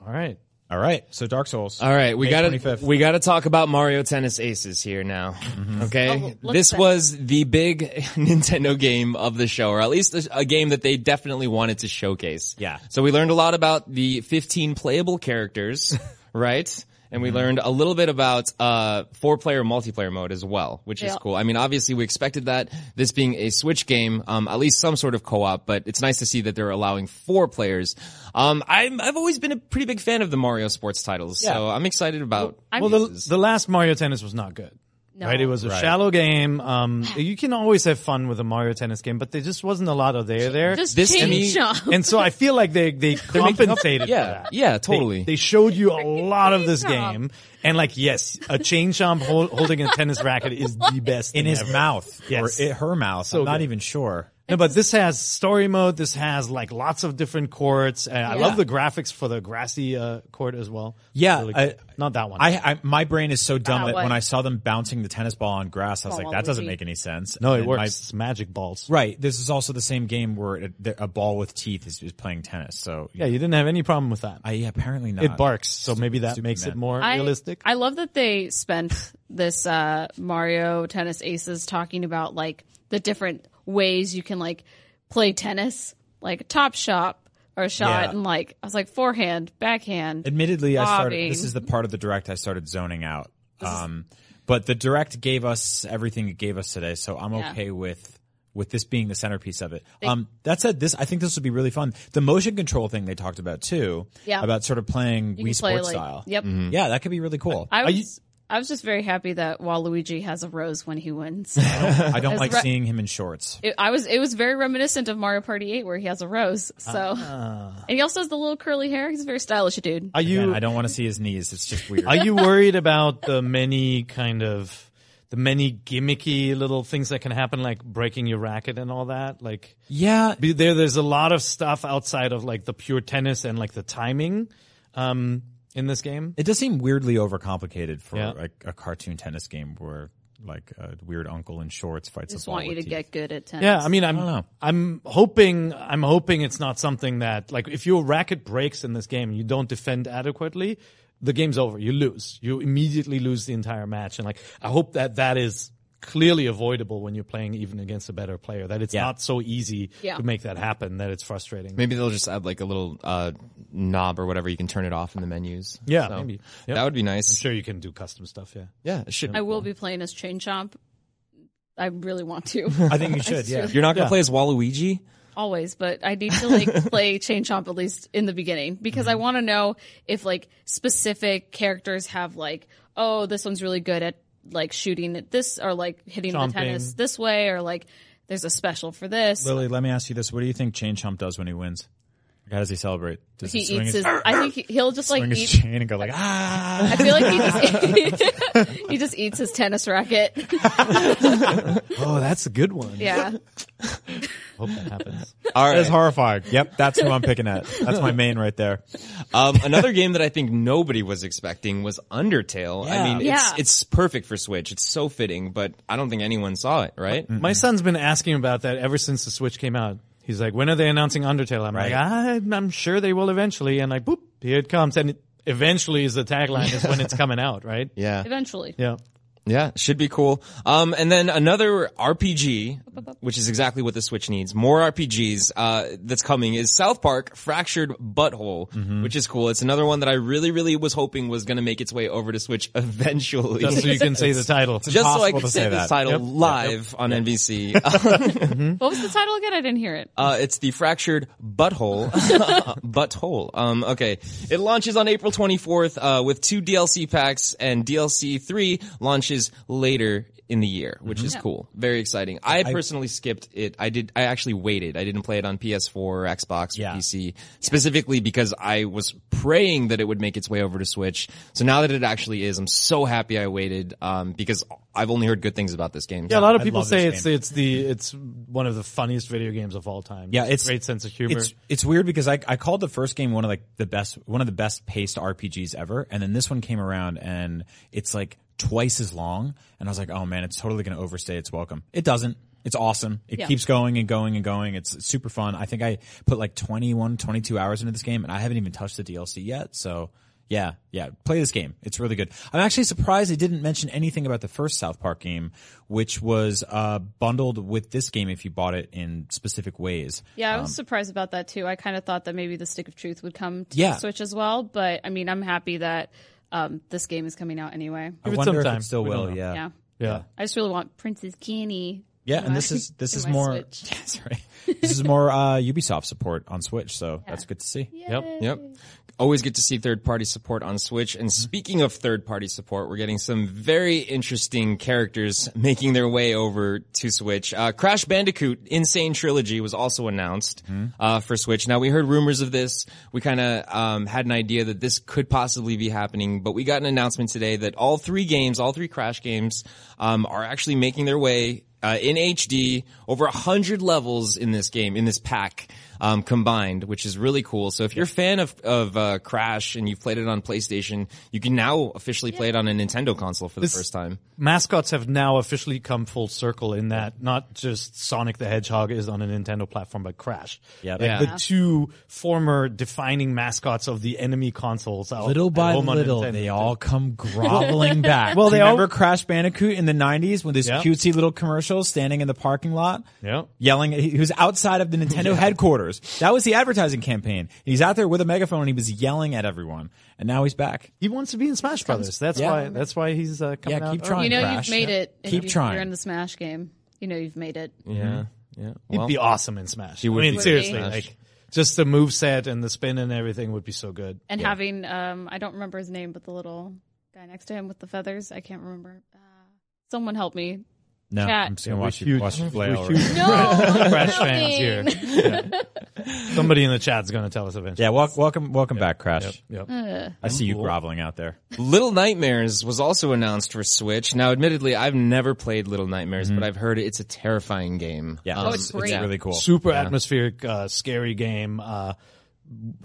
all right. All right, so Dark Souls. All right, we gotta we gotta talk about Mario Tennis Aces here now. Mm-hmm. Okay, Oh, this was the big Nintendo game of the show, or at least a, a game that they definitely wanted to showcase. Yeah. So we learned a lot about the 15 playable characters, right? And we learned a little bit about uh, four-player multiplayer mode as well, which is cool. I mean, obviously we expected that this being a Switch game, um, at least some sort of co-op, but it's nice to see that they're allowing four players. Um, I'm, I've always been a pretty big fan of the Mario sports titles, so I'm excited about. I'm- Well, the, the last Mario Tennis was not good. No. Right, it was a shallow game. Um, you can always have fun with a Mario Tennis game, but there just wasn't a lot of there there. Just This to change me- jump. and so I feel like they they compensated. Yeah, for that. yeah, totally. They, showed you a lot of this Chain game, and like, yes, a chain chomp hol- holding a tennis racket is the best in thing his ever. mouth Yes. or it, her mouth. So I'm not good. even sure. No, but this has story mode. This has like lots of different courts. Uh, I love the graphics for the grassy uh, court as well. Yeah, Really I- not that one. I, I my brain is so dumb That that one. when I saw them bouncing the tennis ball on grass, I was Oh, like, that doesn't Waluigi. make any sense. no, it And works. my- it's magic balls. right. This is also the same game where a, a ball with teeth is, is playing tennis. So Yeah, you didn't have any problem with that. I, yeah, apparently not. it barks, so maybe that stupid makes it more I, realistic. I love that they spent this uh, Mario Tennis Aces talking about like the different ways you can like play tennis, like a top shot or shot, Yeah. and like I was like forehand, backhand. Admittedly, I started. This is the part of the direct I started zoning out. Um, but the direct gave us everything it gave us today, so I'm Yeah. okay with with this being the centerpiece of it. Um, that said, this I think this would be really fun. The motion control thing they talked about too. Yeah. About sort of playing You Wii play Sports like style. yep. Yeah, that could be really cool. I Are you- was I was just very happy that Waluigi has a rose when he wins. I don't As like re- seeing him in shorts. it, I was it was very reminiscent of Mario Party 8 where he has a rose. So and he also has the little curly hair. He's a very stylish dude. Are you Again, I don't want to see his knees. It's just weird. are you worried about the many kind of the many gimmicky little things that can happen, like breaking your racket and all that? Like yeah, there, there's a lot of stuff outside of like the pure tennis and like the timing um, in this game. It does seem weirdly overcomplicated for Yeah. like a cartoon tennis game where like a weird uncle in shorts fights just a ball want you with to teeth. get good at tennis. Yeah, I mean, I'm don't know. I'm hoping I'm hoping it's not something that like if your racket breaks in this game and you don't defend adequately, the game's over. You lose. You immediately lose the entire match. And like I hope that that is clearly avoidable when you're playing even against a better player. That it's Yeah. not so easy Yeah. to make that happen. That it's frustrating. Maybe they'll just add like a little uh, knob or whatever you can turn it off in the menus. Yeah, So, maybe. Yep. That would be nice. I'm sure you can do custom stuff. Yeah. Yeah, it should. I will be playing as Chain Chomp. I really want to. I think you should. Yeah. You're not gonna Yeah. play as Waluigi. Always, but I need to like play Chain Chomp at least in the beginning because I want to know if like specific characters have like, oh, this one's really good at like shooting at this or like hitting Chomping. the tennis this way or like there's a special for this. Lily, let me ask you this: What do you think Chain Chomp does when he wins? How does he celebrate? Does he swing eats his, his. I think he- he'll just like swing his eat. chain and go like ah? I feel like he just he just eats his tennis racket. Oh, that's a good one. Yeah, Hope that happens. All That is horrifying. Yep, that's who I'm picking at. That's my main right there. Um, another game that I think nobody was expecting was Undertale. I mean, it's Yeah. it's perfect for Switch. It's so fitting, but I don't think anyone saw it. Right? My son's been asking about that ever since the Switch came out. He's like, when are they announcing Undertale? I'm like, I, ah, I'm sure they will eventually. And like, boop, here it comes. And it eventually is the tagline is when it's coming out, right? Yeah. eventually. Yeah. Yeah, should be cool. Um, and then another RPG, which is exactly what the Switch needs. More RPGs, uh, that's coming is South Park Fractured Butthole, Mm-hmm. which is cool. It's another one that I really, really was hoping was going to make its way over to Switch eventually. Just so you can say the title. Just so I can say say this that. title Yep. live on NVC. What was the title again? I didn't hear it. Uh, it's the fractured butthole. butthole. Um, okay. It launches on April 24th, uh, with two DLC packs and DLC 3 launches later in the year, which is cool. Very exciting. I personally skipped it. I did, I actually waited. I didn't play it on PS4 or Xbox or Yeah. PC specifically because I was praying that it would make its way over to Switch. So now that it actually is, I'm so happy I waited, um, because I've only heard good things about this game. Yeah, a lot of I people say it's game. it's the it's one of the funniest video games of all time. Yeah, it's great sense of humor. It's it's weird because I I called the first game one of like the best one of the best paced RPGs ever, and then this one came around and it's like twice as long, and I was like, oh man, it's totally going to overstay its welcome. It doesn't. It's awesome. It Yeah. keeps going and going and going. It's, it's super fun. I think I put like 21, 22 hours into this game, and I haven't even touched the DLC yet. So. Yeah, yeah. Play this game. It's really good. I'm actually surprised they didn't mention anything about the first South Park game, which was uh, bundled with this game if you bought it in specific ways. Yeah, I was surprised about that too. I kind of thought that maybe the Stick of Truth would come to Yeah. the Switch as well, but I mean, I'm happy that um, this game is coming out anyway. I Give it wonder some if time. it still We don't will. know. Yeah. Yeah. Yeah. I just really want Princess Kenny. Yeah, and this is this is more Switch. That's right. This is more uh, Ubisoft support on Switch, so that's good to see. Yep. Yep. Always get to see third party support on Switch. And speaking of third party support, we're getting some very interesting characters making their way over to Switch. Uh, Crash Bandicoot Insane Trilogy was also announced, uh, for Switch. Now we heard rumors of this. We kind of, um, had an idea that this could possibly be happening, but we got an announcement today that all three games, all three Crash games, um, are actually making their way uh, in HD, over a hundred levels in this game, in this pack, um, combined, which is really cool. So if you're a fan of, of, uh, Crash and you've played it on PlayStation, you can now officially play it on a Nintendo console for the first time. Mascots have now officially come full circle in that not just Sonic the Hedgehog is on a Nintendo platform, but Crash. Yeah. Like Yeah. the two former defining mascots of the enemy consoles. out Little by little, they all come groveling back. Well, they you all- remember Crash Bandicoot in the '90s with his Yeah. cutesy little commercials, standing in the parking lot, Yeah. yelling. He was outside of the Nintendo headquarters. That was the advertising campaign. He's out there with a megaphone and he was yelling at everyone. And now he's back. He wants to be in Smash Brothers. That's Yeah. why. That's why he's uh, coming Yeah, keep early. trying. You know Crash. you've made it. if Keep you- trying. You're in the Smash game. You know you've made it. Yeah. Yeah. He'd be awesome in Smash. I would mean, be seriously, Smash. like just the move set and the spin and everything would be so good. And having, um, I don't remember his name, but the little guy next to him with the feathers, I can't remember. Uh, someone help me. No, Cat. I'm just gonna watch we're you watch you play huge No, Crash fans here. Somebody in the chat's going to tell us eventually. Yeah, wel- welcome, welcome back, Crash. Yep. I see you groveling out there. Little Nightmares was also announced for Switch. Now, admittedly, I've never played Little Nightmares, but I've heard it's a terrifying game. Yeah, Um, it's great. really cool. Super atmospheric, uh, scary game. Uh,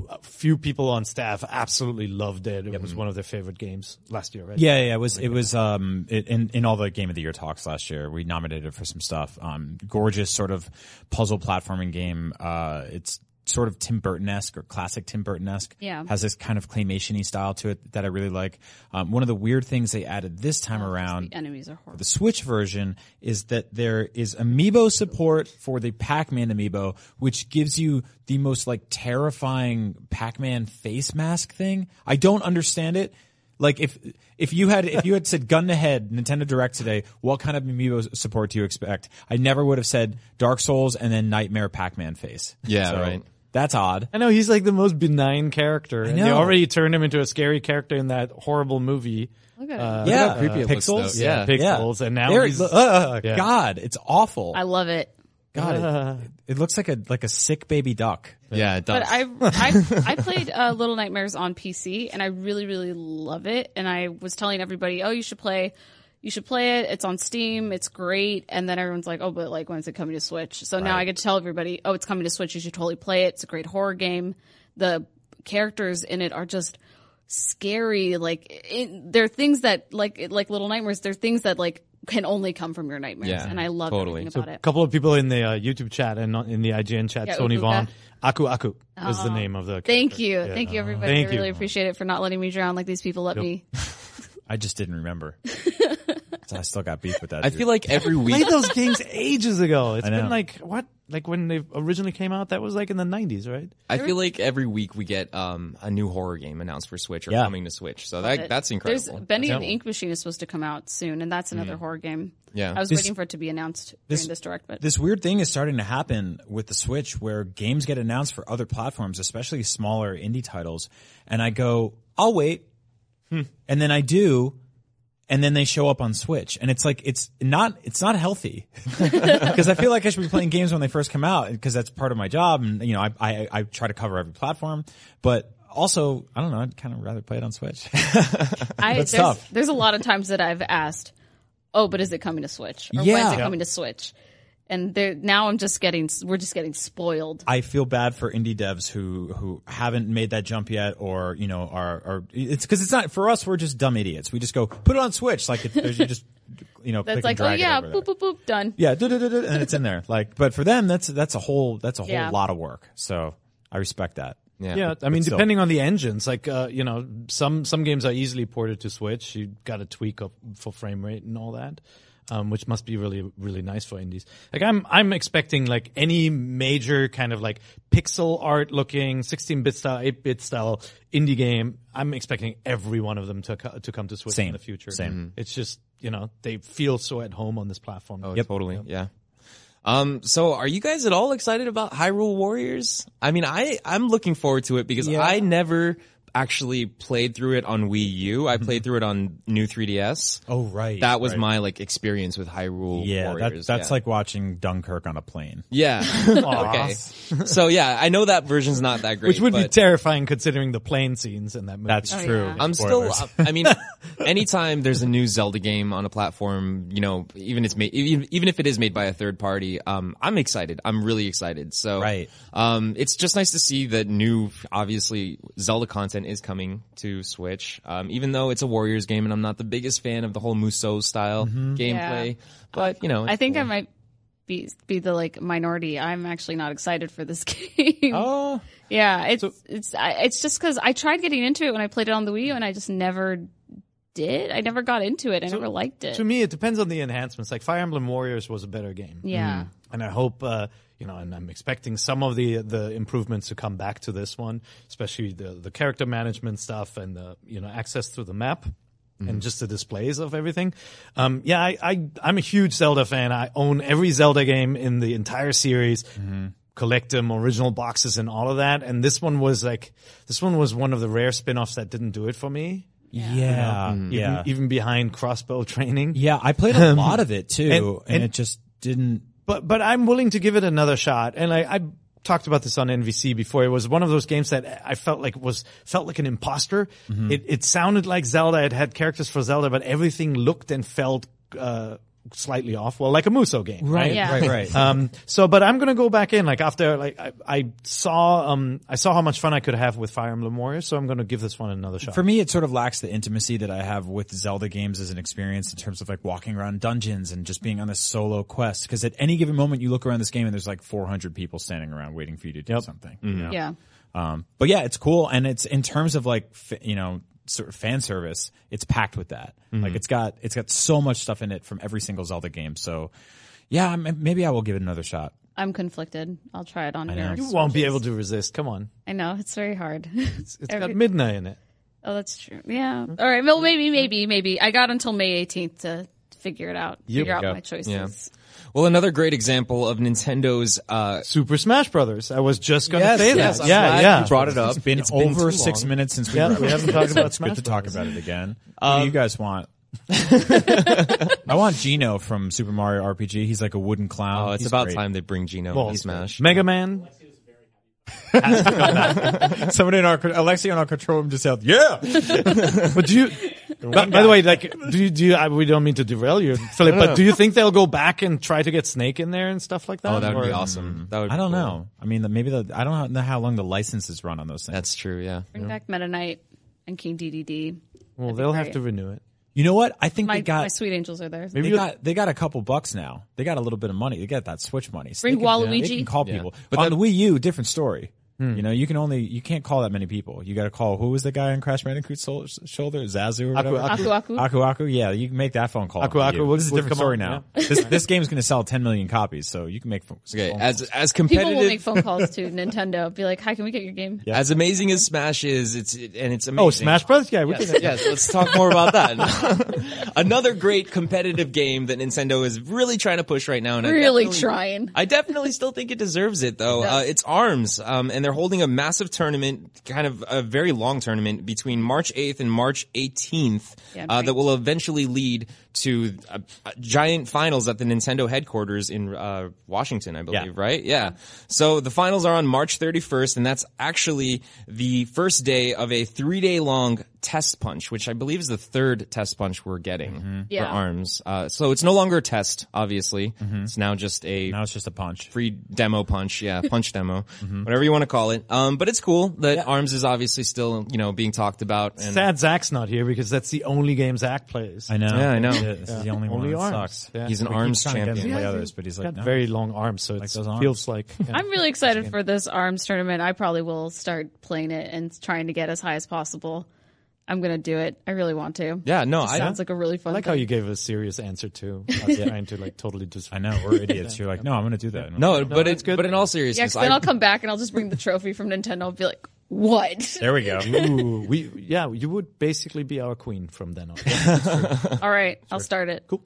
a few people on staff absolutely loved it. It was one of their favorite games last year, right? Yeah, yeah, it was it was um it, in in all the game of the year talks last year. We nominated it for some stuff. Um, gorgeous sort of puzzle platforming game. Uh, it's sort of Tim Burton esque or classic Tim Burton esque. Yeah. has this kind of claymation-y style to it that I really like. Um, one of the weird things they added this time around The enemies are horrible. the Switch version is that there is amiibo support for the Pac-Man amiibo, which gives you the most like terrifying Pac-Man face mask thing. I don't understand it. Like if if you had if you had said gun to head Nintendo Direct today, what kind of amiibo support do you expect? I never would have said Dark Souls and then Nightmare Pac-Man face. Yeah, So, right. That's odd. I know he's like the most benign character. and They know. already turned him into a scary character in that horrible movie. Look at Uh, it. Yeah, how creepy it looks, pixels. though. Yeah. Pixels, and now There- he's uh, Yeah. God, it's awful. I love it. God, it, it looks like a like a sick baby duck. Yeah, it does. But I I I played uh, Little Nightmares on PC and I really really love it. And I was telling everybody, oh, you should play, you should play it. It's on Steam. It's great. And then everyone's like, oh, but like when's it coming to Switch? So now I get to tell everybody, oh, it's coming to Switch. You should totally play it. It's a great horror game. The characters in it are just scary. Like it, there are things that like like Little Nightmares. There are things that like can only come from your nightmares. Yeah, and I love totally. everything about a it. A couple of people in the uh, YouTube chat and not in the IGN chat. Yeah, Tony Ukuka. Vaughn, Aku Aku is the name of the. Thank you. Yeah. Thank you, everybody. Thank I really you. appreciate it for not letting me drown like these people let me. I just didn't remember. So I still got beef with that. I dude. feel like every week. Played those games ages ago. It's I know. been like what? Like when they originally came out, that was like in the nineties, right? I feel like every week we get um, a new horror game announced for Switch or Yeah. coming to Switch. So that that's incredible. There's Bendy and the Ink Machine is supposed to come out soon, and that's another horror game. Yeah. I was This- waiting for it to be announced this- during this direct, but this weird thing is starting to happen with the Switch where games get announced for other platforms, especially smaller indie titles. And I go, I'll wait. Hmm. And then I do. And then they show up on Switch. And it's like, it's not, it's not healthy. Cause I feel like I should be playing games when they first come out because that's part of my job. And, you know, I, I, I try to cover every platform, but also, I don't know, I'd kind of rather play it on Switch. I, there's, tough. there's a lot of times that I've asked, "Oh, but is it coming to Switch? Or Yeah. when's it Yeah. coming to Switch?" And there now I'm just getting we're just getting spoiled. I feel bad for indie devs who who haven't made that jump yet, or you know, are are it's because it's not for us. We're just dumb idiots. We just go put it on Switch, like it, you just you know, That's like, oh yeah, over there. boop boop boop, done. yeah, do, do, do, do, and it's in there. Like, but for them, that's that's a whole that's a whole Yeah. lot of work. So I respect that. yeah. Yeah, I mean, still. depending on the engines, like uh, you know, some some games are easily ported to Switch. You got to tweak up for frame rate and all that. Um, which must be really, really nice for indies. Like I'm, I'm expecting like any major kind of like pixel art looking 16-bit style, 8-bit style indie game. I'm expecting every one of them to co- to come to Switch Same. in the future. Same. It's just you know they feel so at home on this platform. Oh, totally. Yeah. Um, so are you guys at all excited about Hyrule Warriors? I mean, I, I'm looking forward to it because I never actually played through it on Wii U. I played through it on new 3DS. Oh, right. That was right. my like experience with Hyrule Yeah, that, that's yeah. like watching Dunkirk on a plane. Yeah. okay. So yeah, I know that version's not that great. Which would be terrifying considering the plane scenes in that movie. That's Oh, true. yeah. I'm still. I mean, anytime there's a new Zelda game on a platform, you know, even it's made, even, even if it is made by a third party, um, I'm excited. I'm really excited. So, Right. Um, it's just nice to see that new, obviously, Zelda content is coming to Switch. Um, even though it's a Warriors game, and I'm not the biggest fan of the whole Musou style gameplay, but you know, I think cool. I might be be the like minority. I'm actually not excited for this game. Oh, Yeah, it's it's it's just because I tried getting into it when I played it on the Wii U, and I just never did. I never got into it. I never liked it. to me, it depends on the enhancements. Like Fire Emblem Warriors was a better game. yeah, and I hope uh, you know, and I'm expecting some of the the improvements to come back to this one, especially the the character management stuff and the you know access through the map. And mm-hmm. just the displays of everything. Um, yeah, I, I, I'm a huge Zelda fan. I own every Zelda game in the entire series, mm-hmm. collect them, original boxes and all of that. And this one was like, this one was one of the rare spin-offs that didn't do it for me. yeah, mm. Even, yeah, even behind crossbow training. yeah. I played a um, lot of it too, and- and, and- it just didn't. But but I'm willing to give it another shot. And I, I talked about this on NVC before. It was one of those games that I felt like was felt like an imposter. It it sounded like Zelda. It had characters for Zelda, but everything looked and felt uh, slightly off. Well, like a Musou game, right? Yeah. right, right. Um, so, but I'm gonna go back in. Like after, like I, I saw, um, I saw how much fun I could have with Fire Emblem Warriors. So I'm gonna give this one another shot. For me, it sort of lacks the intimacy that I have with Zelda games as an experience in terms of like walking around dungeons and just being on a solo quest. Because at any given moment, you look around this game and there's like 400 people standing around waiting for you to do something. you know? yeah. Um, but yeah, it's cool, and it's in terms of like you know sort of fan service, it's packed with that. Mm-hmm. Like it's got it's got so much stuff in it from every single Zelda game. So yeah, maybe I will give it another shot. I'm conflicted. I'll try it on here. you won't be able to resist. Come on, I know it's very hard. it's got Every- Midnight in it. oh, that's true. Yeah. All right. Well, maybe, maybe, maybe. I got until May 18th to figure it out. Figure out Yep. my choices. well, another great example of Nintendo's, uh, Super Smash Brothers. I was just gonna Yes, say yes, that. I'm yeah, glad yeah. you brought it up. It's been It's been over six long. minutes since we, Yeah, we haven't talked about It's good Smash to talk about it again. what do you guys want? I want Gino from Super Mario RPG. He's like a wooden clown. oh, it's He's about great. time they bring Gino Well, in Smash. Mega Man. Somebody in our Alexi on our control room just yelled, "Yeah!" But do you? But, by the way, like, do you? Do you I, we don't mean to derail you, Philip. But do you think they'll go back and try to get Snake in there and stuff like that? Oh, that would be Or- awesome. Mm. That would. Be I don't cool. know. I mean, the, maybe the I don't know how long the licenses run on those things. That's true. Yeah. Bring back Meta Knight and King Dedede. Well, they'll have to renew it. You know what? I think My, they got my sweet angels are there. Maybe they got they got a couple bucks now. They got a little bit of money. They got that Switch money. So Bring uh, they can, Waluigi. They can call Yeah. people. But on that- the Wii U, different story. You know, you can only you can't call that many people. You got to call who was the guy on Crash Bandicoot's shoulder, Zazu or whatever. Aku, Aku Aku. Aku Aku, yeah, you can make that phone call. Aku on Aku Wii this is a different story on, now. this this game's going to sell 10 million copies, so you can make phone, Okay. phone As as competitive. People will make phone calls to Nintendo. Be like, "Hi, can we get your game?" As amazing as Smash is, it's it, and it's amazing. Oh, Smash Brothers. Yeah, we Yes, can. yes, let's talk more about that. Another great competitive game that Nintendo is really trying to push right now. And Really definitely- trying. I definitely still think it deserves it though. Uh, it's ARMS, um, and they're holding a massive tournament, kind of a very long tournament between March 8th and March 18th, Yeah, uh, right. that will eventually lead to a, a giant finals at the Nintendo headquarters in uh, Washington, I believe, Yeah. right? Yeah. So the finals are on March 31st, and that's actually the first day of a three day long test punch, which I believe is the third test punch we're getting Yeah. for ARMS. Uh, so it's no longer a test, obviously. It's now just a Now it's just a punch. free demo punch, yeah, punch demo, whatever you want to call it. Um, but it's cool that Arms is obviously still, you know, being talked about. And Sad Zach's not here because that's the only game Zach plays. I know. Yeah, I know. This is the only, Only one that arms. sucks. Yeah. he's an We Arms trying to get champion. play others, but he's like, got no. very long arms, so it those feels like. yeah. I'm really excited for this ARMS tournament. I probably will start playing it and trying to get as high as possible. I'm gonna do it. I really want to. Yeah, no, I Sounds like a really fun. I fun. like how you gave a serious answer too. Us trying to like totally just. I know we're idiots. You're like, no, I'm going to do that. no, but that's it, good. but in all seriousness, Yeah, seriousness, 'cause then I, I'll come back and I'll just bring the trophy from Nintendo and be like, "What? There we go. Ooh, we yeah, you would basically be our queen from then on. All right, I'll start it." Cool.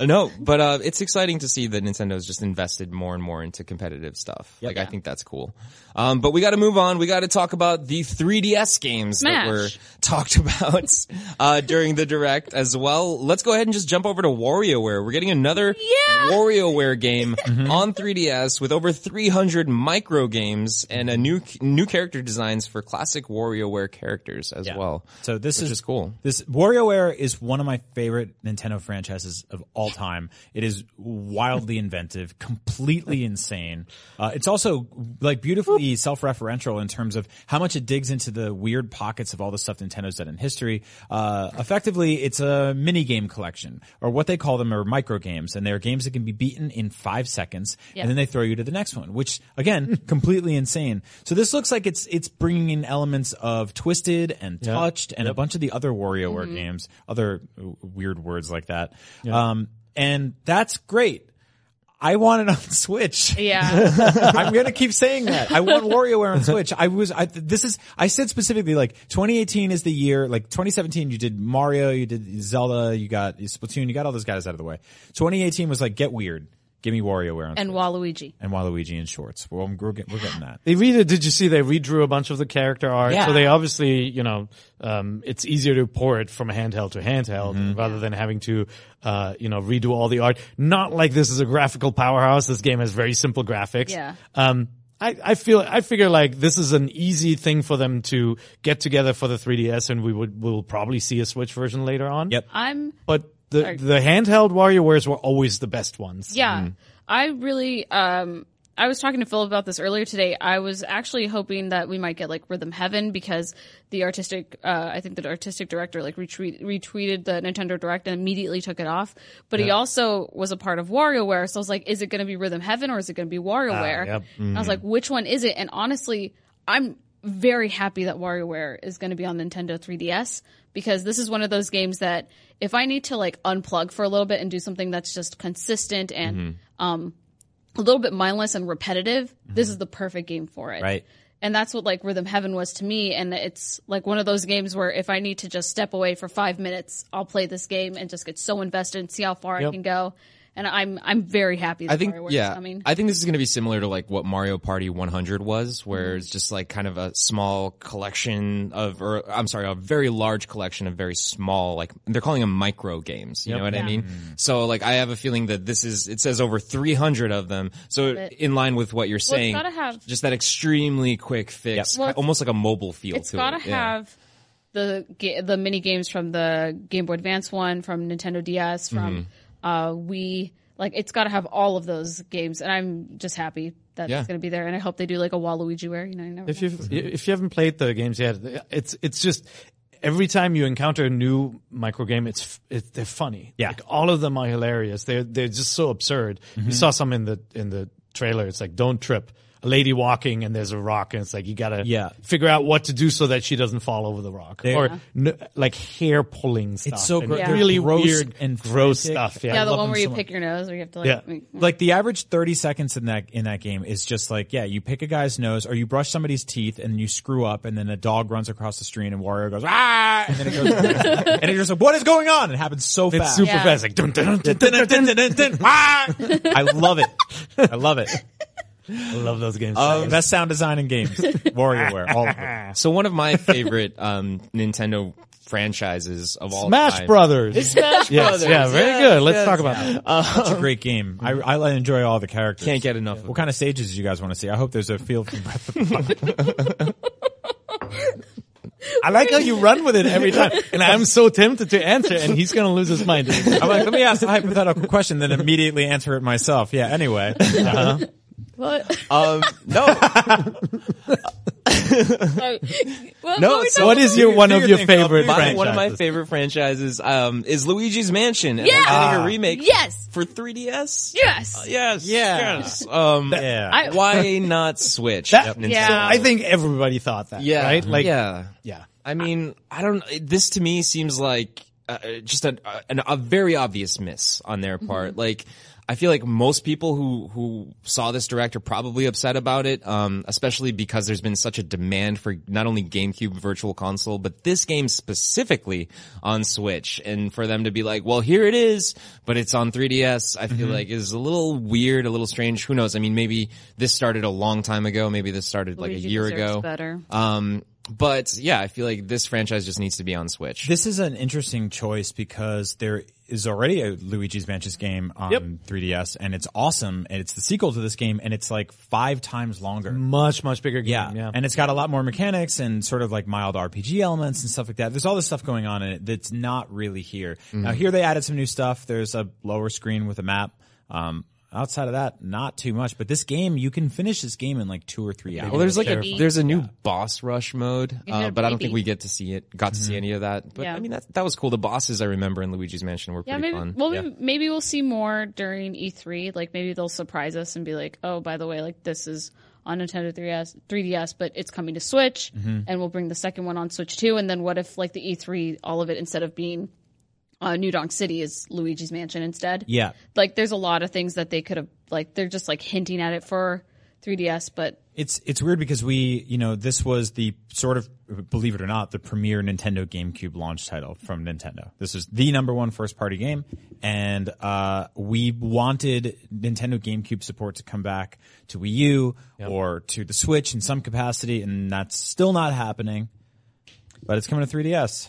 No, but uh, it's exciting to see that Nintendo's just invested more and more into competitive stuff. Like I think that's cool. Um, but we got to move on. We got to talk about the 3DS games that were talked about uh, during the direct as well. Let's go ahead and just jump over to WarioWare. We're getting another Yeah. WarioWare game on 3DS with over 300 micro games and a new new character designs for classic WarioWare characters as well. So this Which is, is cool. This WarioWare is one of my favorite Nintendo franchises of all time. It is wildly inventive, completely insane. Uh, it's also like beautifully self-referential in terms of how much it digs into the weird pockets of all the stuff Nintendo's done in history. Uh, effectively, it's a mini game collection, or what they call them are micro games, and they're games that can be beaten in five seconds, Yeah. and then they throw you to the next one, which again, completely insane. So this looks like it's it's bringing in elements of Twisted and Touched and a bunch of the other WarioWare games, other weird words like that. Um, and that's great. I want it on Switch. Yeah, I'm gonna keep saying that. I want WarioWare on Switch. I was, I, this is, I said specifically like 2018 is the year, like 2017 you did Mario, you did Zelda, you got Splatoon, you got all those guys out of the way. 2018 was like, get weird. Give me WarioWare on and Switch. Waluigi. and Waluigi in shorts. Well, we're, get- we're getting that. They redid. Did you see they redrew a bunch of the character art? Yeah. So they obviously, you know, um, it's easier to port from handheld to handheld rather than having to, uh, you know, redo all the art. Not like this is a graphical powerhouse. This game has very simple graphics. Yeah. Um, I, I feel, I figure like this is an easy thing for them to get together for the 3DS and we would, we'll probably see a Switch version later on. Yep. I'm But the, Sorry. the handheld WarioWares were always the best ones. Yeah. I really um I was talking to Phil about this earlier today. I was actually hoping that we might get like Rhythm Heaven because the artistic uh I think the artistic director like retweet, retweeted the Nintendo Direct and immediately took it off. But he also was a part of WarioWare, so I was like is it going to be Rhythm Heaven or is it going to be WarioWare? yep. And I was like which one is it? And honestly, I'm very happy that WarioWare is going to be on Nintendo 3DS because this is one of those games that if I need to like unplug for a little bit and do something that's just consistent and um a little bit mindless and repetitive, this is the perfect game for it. Right. And that's what like Rhythm Heaven was to me and it's like one of those games where if I need to just step away for 5 minutes, I'll play this game and just get so invested and see how far I can go. And I'm I'm very happy that I think WarioWare yeah. is coming. I think this is going to be similar to like what Mario Party 100 was, where it's just like kind of a small collection of, or I'm sorry, a very large collection of very small, like they're calling them micro games. You know what I mean? So like I have a feeling that this is. It says over 300 of them. So But- in line with what you're Well, saying, gotta have- just that extremely quick fix, Well, almost like a mobile feel it's to got to it. Yeah. have the the mini games from the Game Boy Advance one, from Nintendo DS, from Mm-hmm. Uh, Wii. Like it's got to have all of those games, and I'm just happy that Yeah. it's going to be there. And I hope they do like a Waluigi where you know. You never If know. you if you haven't played the games yet, it's it's just every time you encounter a new micro game, it's f- it, they're funny. Yeah. like all of them are hilarious. They're they're just so absurd. You saw some in the in the trailer. It's like don't trip. A lady walking and there's a rock and it's like you gotta Yeah. figure out what to do so that she doesn't fall over the rock They- or n- like hair pulling stuff. It's so and gro- Yeah. really gross weird and gross frantic. stuff. Yeah, yeah, the one where you so much. pick your nose, or you have to like. Yeah. make- like the average 30 seconds in that in that game is just like yeah you pick a guy's nose or you brush somebody's teeth and you screw up and then a dog runs across the street and Wario goes ah and then it goes and it just like what is going on it happens so It's fast super Yeah. fast, like dun, dun, dun, dun, dun, dun, dun, dun. Ah! I love it I love it I love those games. Um, best sound design in games WarioWare all of it So one of my favorite um, Nintendo franchises of all Smash time. Brothers. Smash yes, Brothers. yeah, very Yes, good. Let's yes. talk about that. Um, such a great game I, I enjoy all the characters Can't get enough of what kind of stages do you guys want to see I hope there's a feel for Breath of the Wild. I like how you run with it every time, and I'm so tempted to answer, and he's gonna lose his mind. I'm like let me ask a hypothetical question then immediately answer it myself yeah anyway uh-huh. What? Um, no, Sorry. What- No, what we so talking What is about? your one of Figure your things out. favorite my, franchises? one of my favorite franchises um, is Luigi's Mansion. and Yeah. they're getting a remake Yes. for 3DS. Yes. Yes, Yeah. yes. Um, yeah I- why not Switch? That- Nintendo? Yeah. I think everybody thought that. yeah, right. Like, yeah. yeah. I mean, I don't. This to me seems like uh, just a, a a very obvious miss on their part. Like, I feel like most people who who saw this direct are probably upset about it, um, especially because there's been such a demand for not only GameCube Virtual Console, but this game specifically on Switch, and for them to be like, "Well, here it is," but it's on 3DS, I feel like is a little weird, a little strange. Who knows? I mean, maybe this started a long time ago. Maybe this started like Luigi a year ago. better. Um, but yeah, I feel like this franchise just needs to be on Switch. This is an interesting choice because there is already a Luigi's Mansion game on Yep. 3DS and it's awesome and it's the sequel to this game and it's like five times longer. Much much bigger game. Yeah. Yeah. And it's got a lot more mechanics and sort of like mild RPG elements and stuff like that. There's all this stuff going on in it that's not really here. Now here they added some new stuff. There's a lower screen with a map. Um, outside of that, not too much. But this game, you can finish this game in like two or three hours. Well, there's like a there's a new boss rush mode, uh, but I don't think we get to see it. Got to see any of that. But Yeah. I mean that that was cool. The bosses I remember in Luigi's Mansion were Yeah, pretty maybe. fun. Well, maybe, maybe we'll see more during E3. Like maybe they'll surprise us and be like, "Oh, by the way, like this is on Nintendo 3DS, 3DS, but it's coming to Switch, Mm-hmm. and we'll bring the second one on Switch too." And then what if like the E3, all of it instead of being uh, New Donk City is Luigi's Mansion instead? yeah. Like there's a lot of things that they could have like they're just like hinting at it for 3DS, but It's it's weird because we you know this was the sort of believe it or not the premier Nintendo GameCube launch title from Nintendo. This is the number one first party game, and uh, we wanted Nintendo GameCube support to come back to Wii U or to the Switch in some capacity, and that's still not happening. But it's coming to 3DS.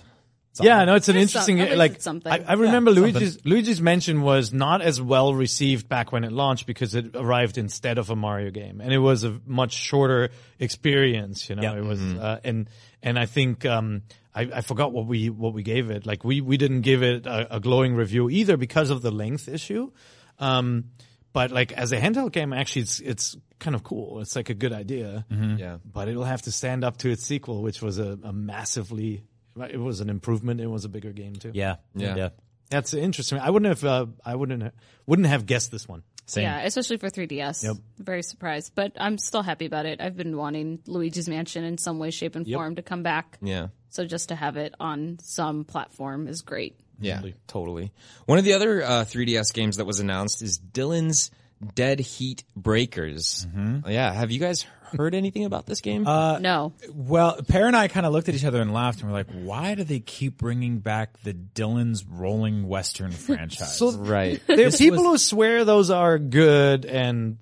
Yeah, no, it's an There's interesting. some- like, something. I, I remember Yeah, Luigi's Luigi's Mansion was not as well received back when it launched because it arrived instead of a Mario game, and it was a much shorter experience. You know, Yeah. it was, uh, and and I think um, I, I forgot what we what we gave it. Like we we didn't give it a, a glowing review either because of the length issue. Um, but like as a handheld game, actually, it's it's kind of cool. It's like a good idea. yeah. But it'll have to stand up to its sequel, which was a, a massively. It was an improvement. It was a bigger game too. Yeah, Yeah. yeah. That's interesting. I wouldn't have. Uh, I wouldn't. Have, wouldn't have guessed this one. Same. yeah, especially for 3DS. Yep. Very surprised, but I'm still happy about it. I've been wanting Luigi's Mansion in some way, shape, and form to come back. Yeah. So just to have it on some platform is great. Yeah, totally. One of the other uh, 3DS games that was announced is Dillon's Dead Heat Breakers. Mm-hmm. Yeah, have you guys heard anything about this game? Uh, no, Well, Peer and I kind of looked at each other and laughed, and we're like, "Why do they keep bringing back the Dillon's Rolling Western franchise?" right. There's people was- who swear those are good and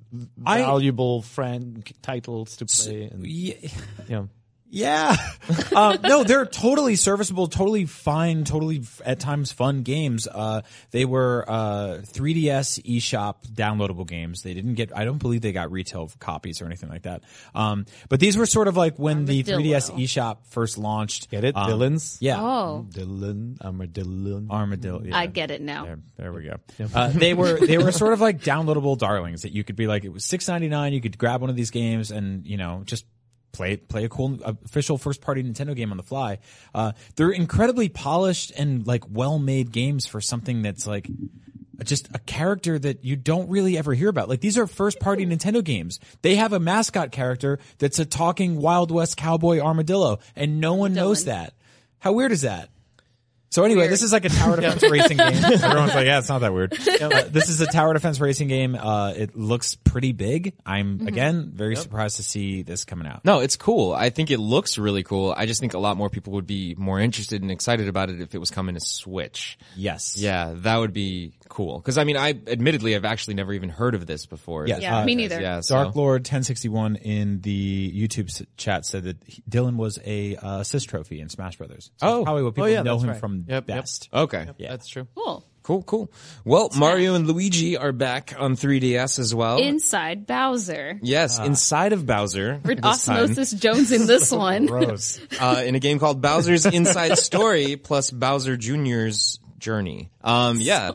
I- valuable friend titles to play. And, yeah, you know, yeah. um, no, they're totally serviceable, totally fine, totally f- at times fun games. Uh, they were uh, 3DS eShop downloadable games. They didn't get. I don't believe they got retail copies or anything like that. Um, but these were sort of like when the Armadillo. 3DS eShop first launched. get it, Um, Dillon's. Yeah. oh, Dylan, armadillo. Armadillo. Yeah. I get it now. There, there we go. Uh, they were they were sort of like downloadable darlings that you could be like it was six ninety nine. You could grab one of these games and you know just play play a cool uh, official first party Nintendo game on the fly. Uh, they're incredibly polished and like well made games for something that's like just a character that you don't really ever hear about. Like these are first party Nintendo games. They have a mascot character that's a talking Wild West cowboy armadillo, and no one knows that. How weird is that? So anyway, this is like a tower defense racing game. Everyone's like, yeah, it's not that weird. Uh, this is a tower defense racing game. Uh, it looks pretty big. I'm again very surprised to see this coming out. No, it's cool. I think it looks really cool. I just think a lot more people would be more interested and excited about it if it was coming to Switch. Yes. Yeah, that would be cool. Because I mean, I admittedly I've actually never even heard of this before. Yeah. Yeah, Uh, me neither. Yeah, so- Dark Lord 1061 in the YouTube s- chat said that he- Dillon was a uh, assist trophy in Smash Brothers. So Oh. that's probably what people yeah, know him right. from Yep, yep. best. Okay. That's true. Cool. Cool, cool. Well, Mario and Luigi are back on 3DS as well. Inside Bowser. yes, inside of Bowser. We're time. Osmosis Jones in this one. Gross. uh, in a game called Bowser's Inside Story plus Bowser Jr.'s Journey. Um, yeah.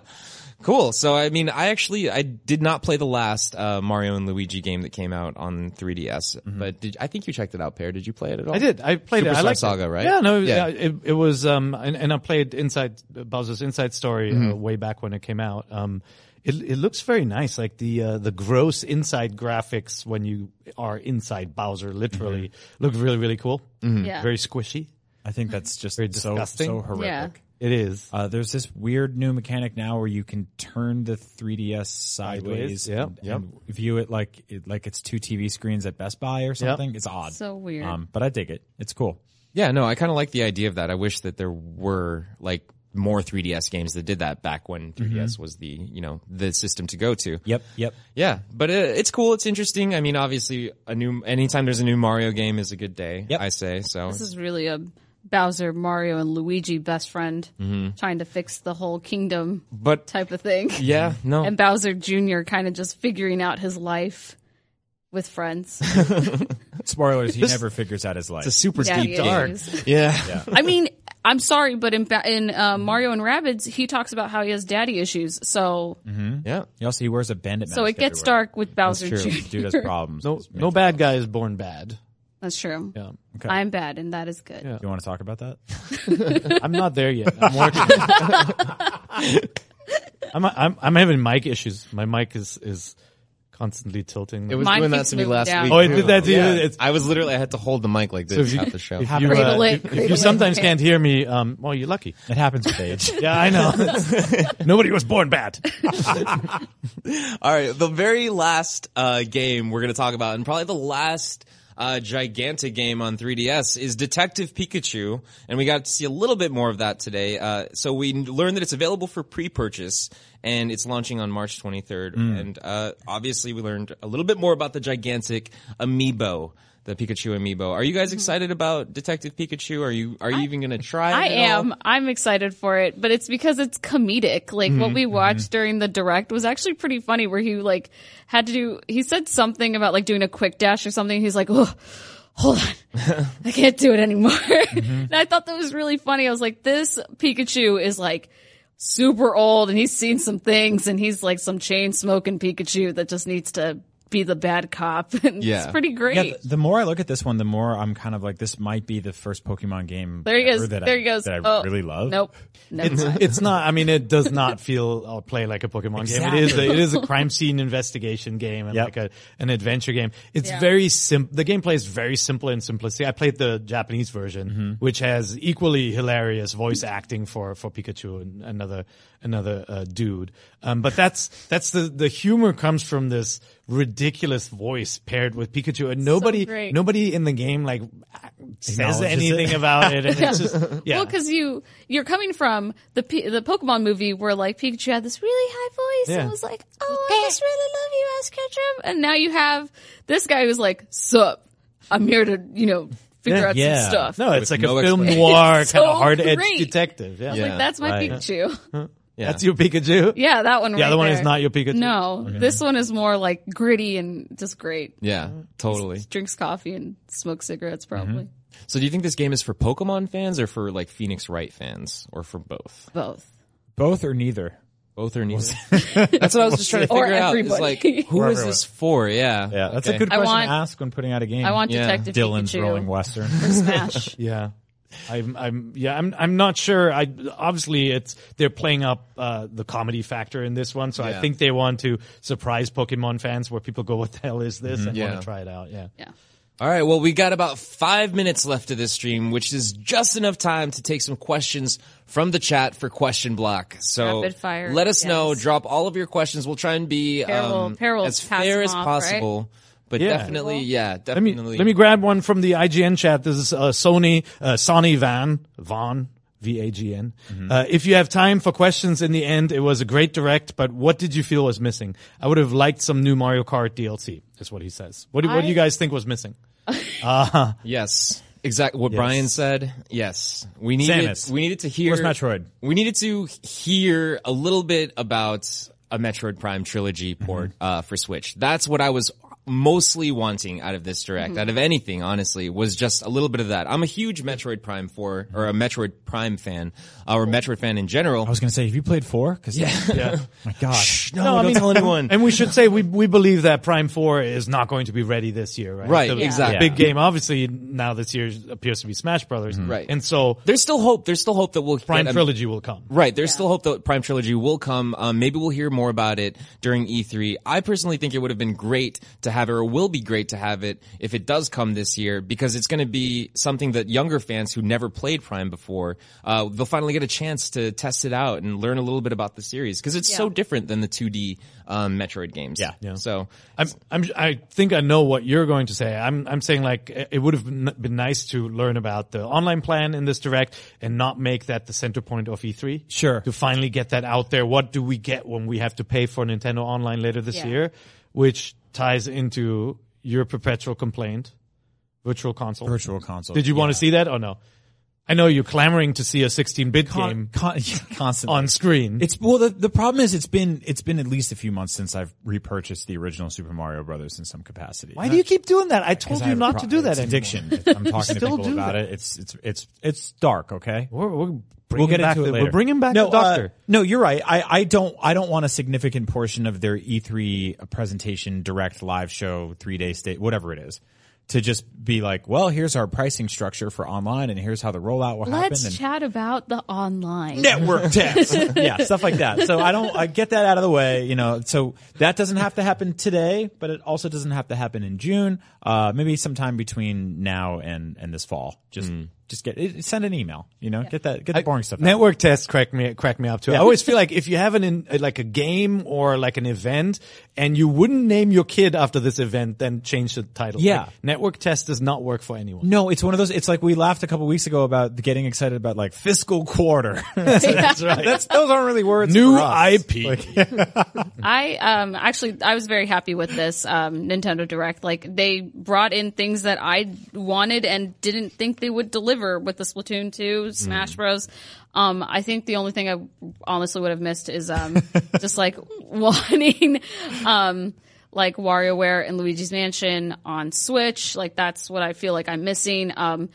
Cool. So, I mean, I actually, I did not play the last, uh, Mario and Luigi game that came out on 3DS, but did, I think you checked it out, Peer. Did you play it at all? I did. I played it. I Superstar liked Saga, it. right? Yeah, no, Yeah. yeah. it, it was, um, and, and I played Inside Bowser's Inside Story uh, way back when it came out. Um, it it looks very nice, like the uh, the gross inside graphics when you are inside Bowser, literally look really really cool. Yeah. Very squishy. I think that's just Very so disgusting. so horrific. Yeah. It is. Uh, there's this weird new mechanic now where you can turn the 3DS sideways, Sideways, yep, and, yep. and view it like it, like it's two TV screens at Best Buy or something. It's odd. So weird. Um, but I dig it. It's cool. Yeah, no, I kind of like the idea of that. I wish that there were like more 3DS games that did that back when 3DS was the, you know, the system to go to. Yep, yep. Yeah, but uh, it's cool. It's interesting. I mean, obviously, a new anytime there's a new Mario game is a good day. Yep. I say so. this is really a Bowser, Mario, and Luigi best friend Mm-hmm. trying to fix the whole kingdom but type of thing. yeah, no, And Bowser Jr. kind of just figuring out his life with friends. Spoilers, he never figures out his life. it's a super Yeah, deep dark. is. Yeah. I mean, I'm sorry, but in in uh, Mario and Rabbids, he talks about how he has daddy issues. So yeah. He also he wears a bandit so it gets everywhere. dark with Bowser true. Jr. Dude has problems. No, no bad guy is born bad. That's true. Yeah. Okay. I'm bad, and that is good. Yeah. You want to talk about that? I'm not there yet. I'm working. I'm, I'm I'm having mic issues. My mic is is constantly tilting. It was Mine doing that to me last down. week. Oh, it did that to you? It's- I was literally I had to hold the mic like So this if you- at the show. if you, uh, it, if, if you sometimes can't hear me, um, well, you're lucky. It happens with age. Yeah, I know. Nobody was born bad. All right, the very last uh, game we're going to talk about, and probably the last uh, gigantic game on 3DS, is Detective Pikachu, and we got to see a little bit more of that today. Uh, so we learned that it's available for pre-purchase, and it's launching on March 23rd. And uh, obviously, we learned a little bit more about the gigantic amiibo. The Pikachu amiibo. Are you guys mm-hmm. excited about Detective Pikachu? Are you are you even going to try? I it at all? am. I'm excited for it, but it's because it's comedic. Like what mm-hmm. we mm-hmm. watched during the direct was actually pretty funny where he like had to do, he said something about like doing a quick dash or something. He's like, oh, hold on. I can't do it anymore. and I thought that was really funny. I was like, this Pikachu is like super old and he's seen some things and he's like some chain smoking Pikachu that just needs to be the bad cop. And Yeah. it's pretty great. Yeah, th- the more I look at this one, the more I'm kind of like, this might be the first Pokemon game. there he ever goes. That there I, he goes. That I oh, really love. Nope. Never It's, it's not. I mean, it does not feel or play like a Pokemon game. It is. A, it is a crime scene investigation game and Yep. like a an adventure game. It's Yeah. very simple. The gameplay is very simple and simplicity. I played the Japanese version, mm-hmm. which has equally hilarious voice acting for for Pikachu and another another uh, dude. Um, but that's that's the the humor comes from this ridiculous voice paired with Pikachu, and nobody great. nobody in the game like says anything it. about it, and it's just yeah. Well, because you you're coming from the P- the Pokemon movie where like Pikachu had this really high voice Yeah. and was like, "Oh, I just really love you, Ash Ketchum," and now you have this guy who's like, "Sup, I'm here to you know figure out yeah. some stuff." No, it's like no a film explanation. noir So kind of hard edge detective. Yeah. Like that's my right. Pikachu. Yeah. That's your Pikachu? yeah, that one. The right other one is not your Pikachu? No, this one is more like gritty and just great. Yeah, totally. Drinks coffee and smokes cigarettes, mm-hmm. probably So do you think this game is for Pokemon fans or for like Phoenix Wright fans or for both? both. Both or neither. Both or neither? That's what I was just trying to Or figure out. Is everybody. like, who Or this for? Yeah. Yeah, that's Okay. a good question want- to ask when putting out a game. I want Yeah. Detective Dillon's Pikachu rolling western. for Smash. Yeah. I'm, I'm, yeah, I'm, I'm not sure. I, obviously it's, they're playing up, uh, the comedy factor in this one. So I think they want to surprise Pokemon fans where people go, what the hell is this? And Yeah. want to try it out. Yeah. yeah. All right. Well, we got about five minutes left of this stream, which is just enough time to take some questions from the chat for question block. So Rapid fire, let us know. Drop all of your questions. We'll try and be Pear um, Pear as fair them as off, possible. But Yeah. definitely, yeah, Let me, definitely. let me grab one from the IGN chat. This is, uh, Sony, uh, Sonny Van, Vaughn, V-A-G-N. Uh, if you have time for questions in the end, it was a great direct, but what did you feel was missing? I would have liked some new Mario Kart DLC, is what he says. What do, what do you guys think was missing? Uh, yes, exactly what Yes. Brian said. Yes, we needed Samus. we needed to hear Where's Metroid? We needed to hear a little bit about a Metroid Prime trilogy port uh, for Switch. That's what I was mostly wanting out of this direct, out of anything, honestly, was just a little bit of that. I'm a huge Metroid Prime 4 or a Metroid Prime fan, uh, or Metroid fan in general. I was going to say, have you played four? Cause yeah. Yeah. my gosh. no, don't tell anyone. And we should say we we believe that Prime Four is not going to be ready this year, right? Right, The- the exactly. big game, obviously, now this year appears to be Smash Brothers, Right. And so There's still hope. There's still hope that we'll Prime get a- Trilogy will come. Right. There's still hope that Prime Trilogy will come. Um, maybe we'll hear more about it during E3. I personally think it would have been great to have it or will be great to have it if it does come this year because it's going to be something that younger fans who never played Prime before, uh, they'll finally get a chance to test it out and learn a little bit about the series because it's so different than the 2D um, Metroid games. Yeah. Yeah. So I'm, I'm, I think I know what you're going to say. I'm, I'm saying like it it would have been been nice to learn about the online plan in this direct and not make that the center point of E3. Sure. To finally get that out there. What do we get when we have to pay for Nintendo Online later this Yeah. year? Which ties into your perpetual complaint, virtual console. Virtual console. Did you want to see that or no? I know you're clamoring to see a 16-bit Con- game con- constantly on screen. It's well, the, the problem is it's been it's been at least a few months since I've repurchased the original Super Mario Brothers in some capacity. Why do you keep doing that? I told Because I you not pro- to do that it's anymore. addiction. I'm talking to people about that. it. It's it's it's it's dark. Okay. We're, we're we'll get back into it later. We're bringing back no, the doctor. Uh, no, you're right. I, I don't I don't want a significant portion of their E3 presentation, direct live show, three day state, whatever it is, to just be like, well, here's our pricing structure for online, and here's how the rollout will happen. Let's and chat about the online. network test. yeah, stuff like that. So I don't, I get that out of the way, you know, so that doesn't have to happen today, but it also doesn't have to happen in June. Uh, maybe sometime between now and, and this fall. Just, just get, it, send an email, you know, get that, get the boring stuff out. Network tests crack me crack me up too. I always feel like if you have an in, like a game or like an event and you wouldn't name your kid after this event, then change the title. Yeah. Like, network test does not work for anyone. No, it's one of those. It's like we laughed a couple weeks ago about getting excited about like fiscal quarter. That's right. That's those aren't really words. New for us. IP. I um actually I was very happy with this um Nintendo Direct. Like they brought in things that I wanted and didn't think they would deliver with the Splatoon 2, Smash Bros. Um I think the only thing I honestly would have missed is um just like wanting um like WarioWare and Luigi's Mansion on Switch. Like that's what I feel like I'm missing. Um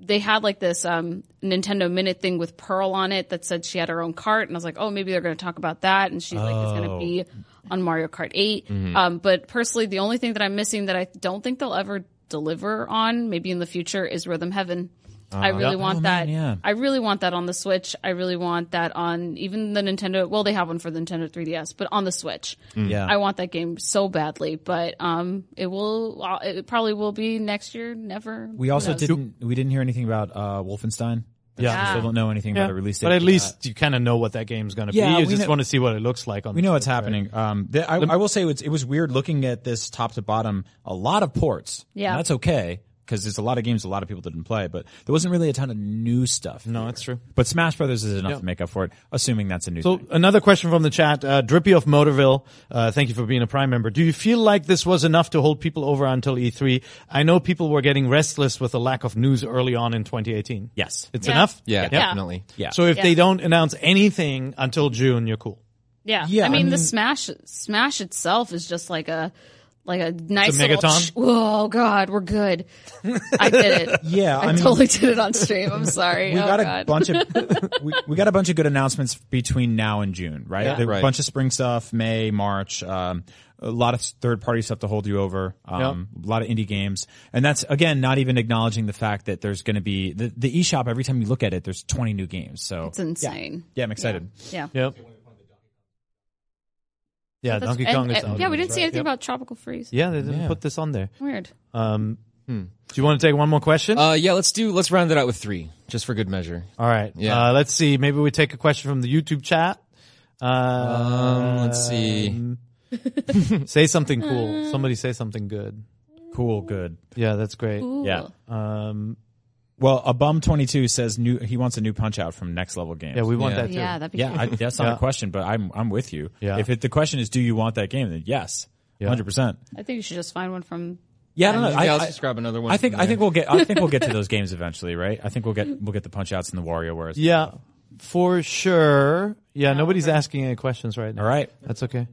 they had like this um, Nintendo Minute thing with Pearl on it that said she had her own cart, and I was like, oh, maybe they're going to talk about that, and she's like, it's going to be on Mario Kart 8. Um, but personally, the only thing that I'm missing that I don't think they'll ever deliver on, maybe in the future, is Rhythm Heaven. I really want Oh, that. man, yeah. I really want that on the Switch. I really want that on even the Nintendo. Well, they have one for the Nintendo 3DS, but on the Switch. Yeah. I want that game so badly, but um, it will. uh, It probably will be next year. Never. We also didn't, we didn't hear anything about, uh, Wolfenstein. Yeah. We still don't know anything about a release date. but at least that. you kind of know what that game's going to Yeah, be. You we just know- want to see what it looks like on. We the know what's Switch, right? happening. Um, the, I, I will say it was, it was weird looking at this top to bottom. A lot of ports. Yeah. And that's okay because there's a lot of games a lot of people didn't play, but there wasn't really a ton of new stuff. No, that's true. But Smash Brothers is enough Yeah. to make up for it, assuming that's a new So thing. another question from the chat, uh, Drippy of Motorville. Uh, thank you for being a Prime member. Do you feel like this was enough to hold people over until E3? I know people were getting restless with the lack of news early on in 2018. Yes. It's Yeah. enough. yeah, Yeah. definitely. Yeah. So if Yeah. they don't announce anything until June, you're cool. Yeah. Yeah, I mean, I the Smash Smash itself is just like a like a nice a little megaton? ch- oh god, we're good. I did it. Yeah, I, I mean- totally did it on stream. I'm sorry. we oh, got a god. bunch of we, we got a bunch of good announcements between now and June, right? Yeah. There A Right. bunch of spring stuff, May, March, um, a lot of third party stuff to hold you over, um, a lot of indie games, and that's again not even acknowledging the fact that there's going to be the, the eShop. Every time you look at it, there's 20 new games. So It's insane. yeah, I'm excited. Yeah. Yep. Yeah, That's- Donkey and- Kong is and- yeah, we didn't see anything Yep. about Tropical Freeze. Yeah, they didn't Yeah. put this on there. Weird. Um, Do you want to take one more question? Uh, yeah, let's do. Let's round it out with three, just for good measure. All right. yeah. Uh, let's see. Maybe we take a question from the YouTube chat. Uh, Um, let's see. say something cool. Somebody say something good. Cool, good. Yeah, that's great. Ooh. Yeah. Um, Well, a bum 22 says new. He wants a new Punch Out from Next Level Games. yeah, we want Yeah. that too. Yeah, that'd be Yeah, cool. I, that's not Yeah. a question, but I'm I'm with you. Yeah. If it, the question is, do you want that game? Then yes, Yeah. hundred percent. I think you should just find one from. Yeah, I don't know. Yeah, I, let's just grab another one. I think from I think we'll get I think we'll get to those games eventually, right? I think we'll get we'll get the punch outs and the WarioWares. Yeah, for sure. Yeah, nobody's asking any questions right now. All right. That's okay.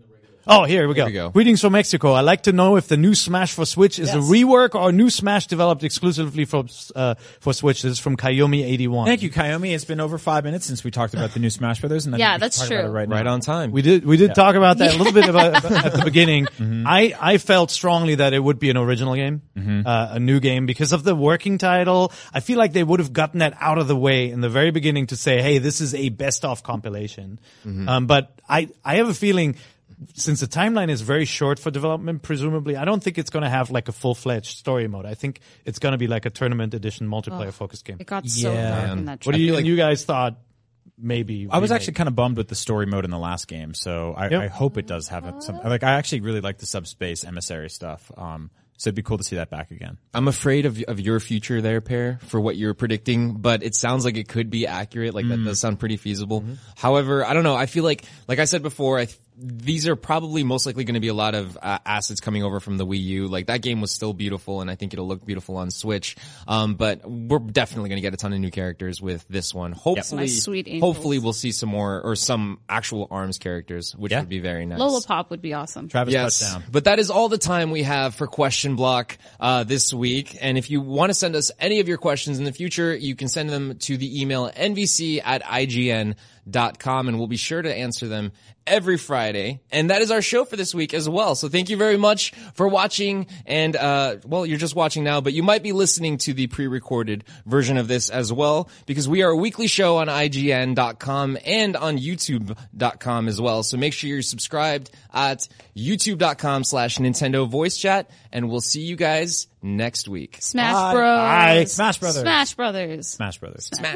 Oh, here we go. we go. Greetings from Mexico. I'd like to know if the new Smash for Switch is a rework or a new Smash developed exclusively for uh, for Switch. This is from Kayomi81. Thank you, Kayomi. It's been over five minutes since we talked about the new Smash Brothers, and Yeah, think we should that's talk about true. it right, right on time. We did we did talk about that a little bit about, at the beginning. I I felt strongly that it would be an original game, uh, a new game because of the working title. I feel like they would have gotten that out of the way in the very beginning to say, "Hey, this is a best of compilation." Um, but I I have a feeling since the timeline is very short for development, presumably, I don't think it's going to have like a full fledged story mode. I think it's going to be like a tournament edition multiplayer focused game. It got so Yeah. dark in that What do you, and you guys thought maybe? I was remake? actually kind of bummed with the story mode in the last game, so I, Yep. I hope it does have some. Like, I actually really like the subspace emissary stuff. Um, so it'd be cool to see that back again. I'm afraid of of your future there, Peer, for what you're predicting, but it sounds like it could be accurate. Like that does sound pretty feasible. However, I don't know. I feel like, like I said before, I th- these are probably most likely going to be a lot of uh, assets coming over from the Wii U. Like that game was still beautiful, and I think it'll look beautiful on Switch. Um, but we're definitely going to get a ton of new characters with this one. Hopefully, My sweet hopefully we'll see some more or some actual Arms characters, which Yeah. would be very nice. Lola Pop would be awesome. Travis Yes, touchdown. but that is all the time we have for question block uh, this week. And if you want to send us any of your questions in the future, you can send them to the email nvc at ign.com and we'll be sure to answer them every Friday. And that is our show for this week as well. So thank you very much for watching. And, uh, well, you're just watching now, but you might be listening to the pre-recorded version of this as well, because we are a weekly show on IGN.com and on YouTube.com as well. So make sure you're subscribed at YouTube.com slash Nintendo voice chat. And we'll see you guys next week. Smash. Bros. Bye. Smash Brothers. Smash Brothers. Smash Brothers. Smash.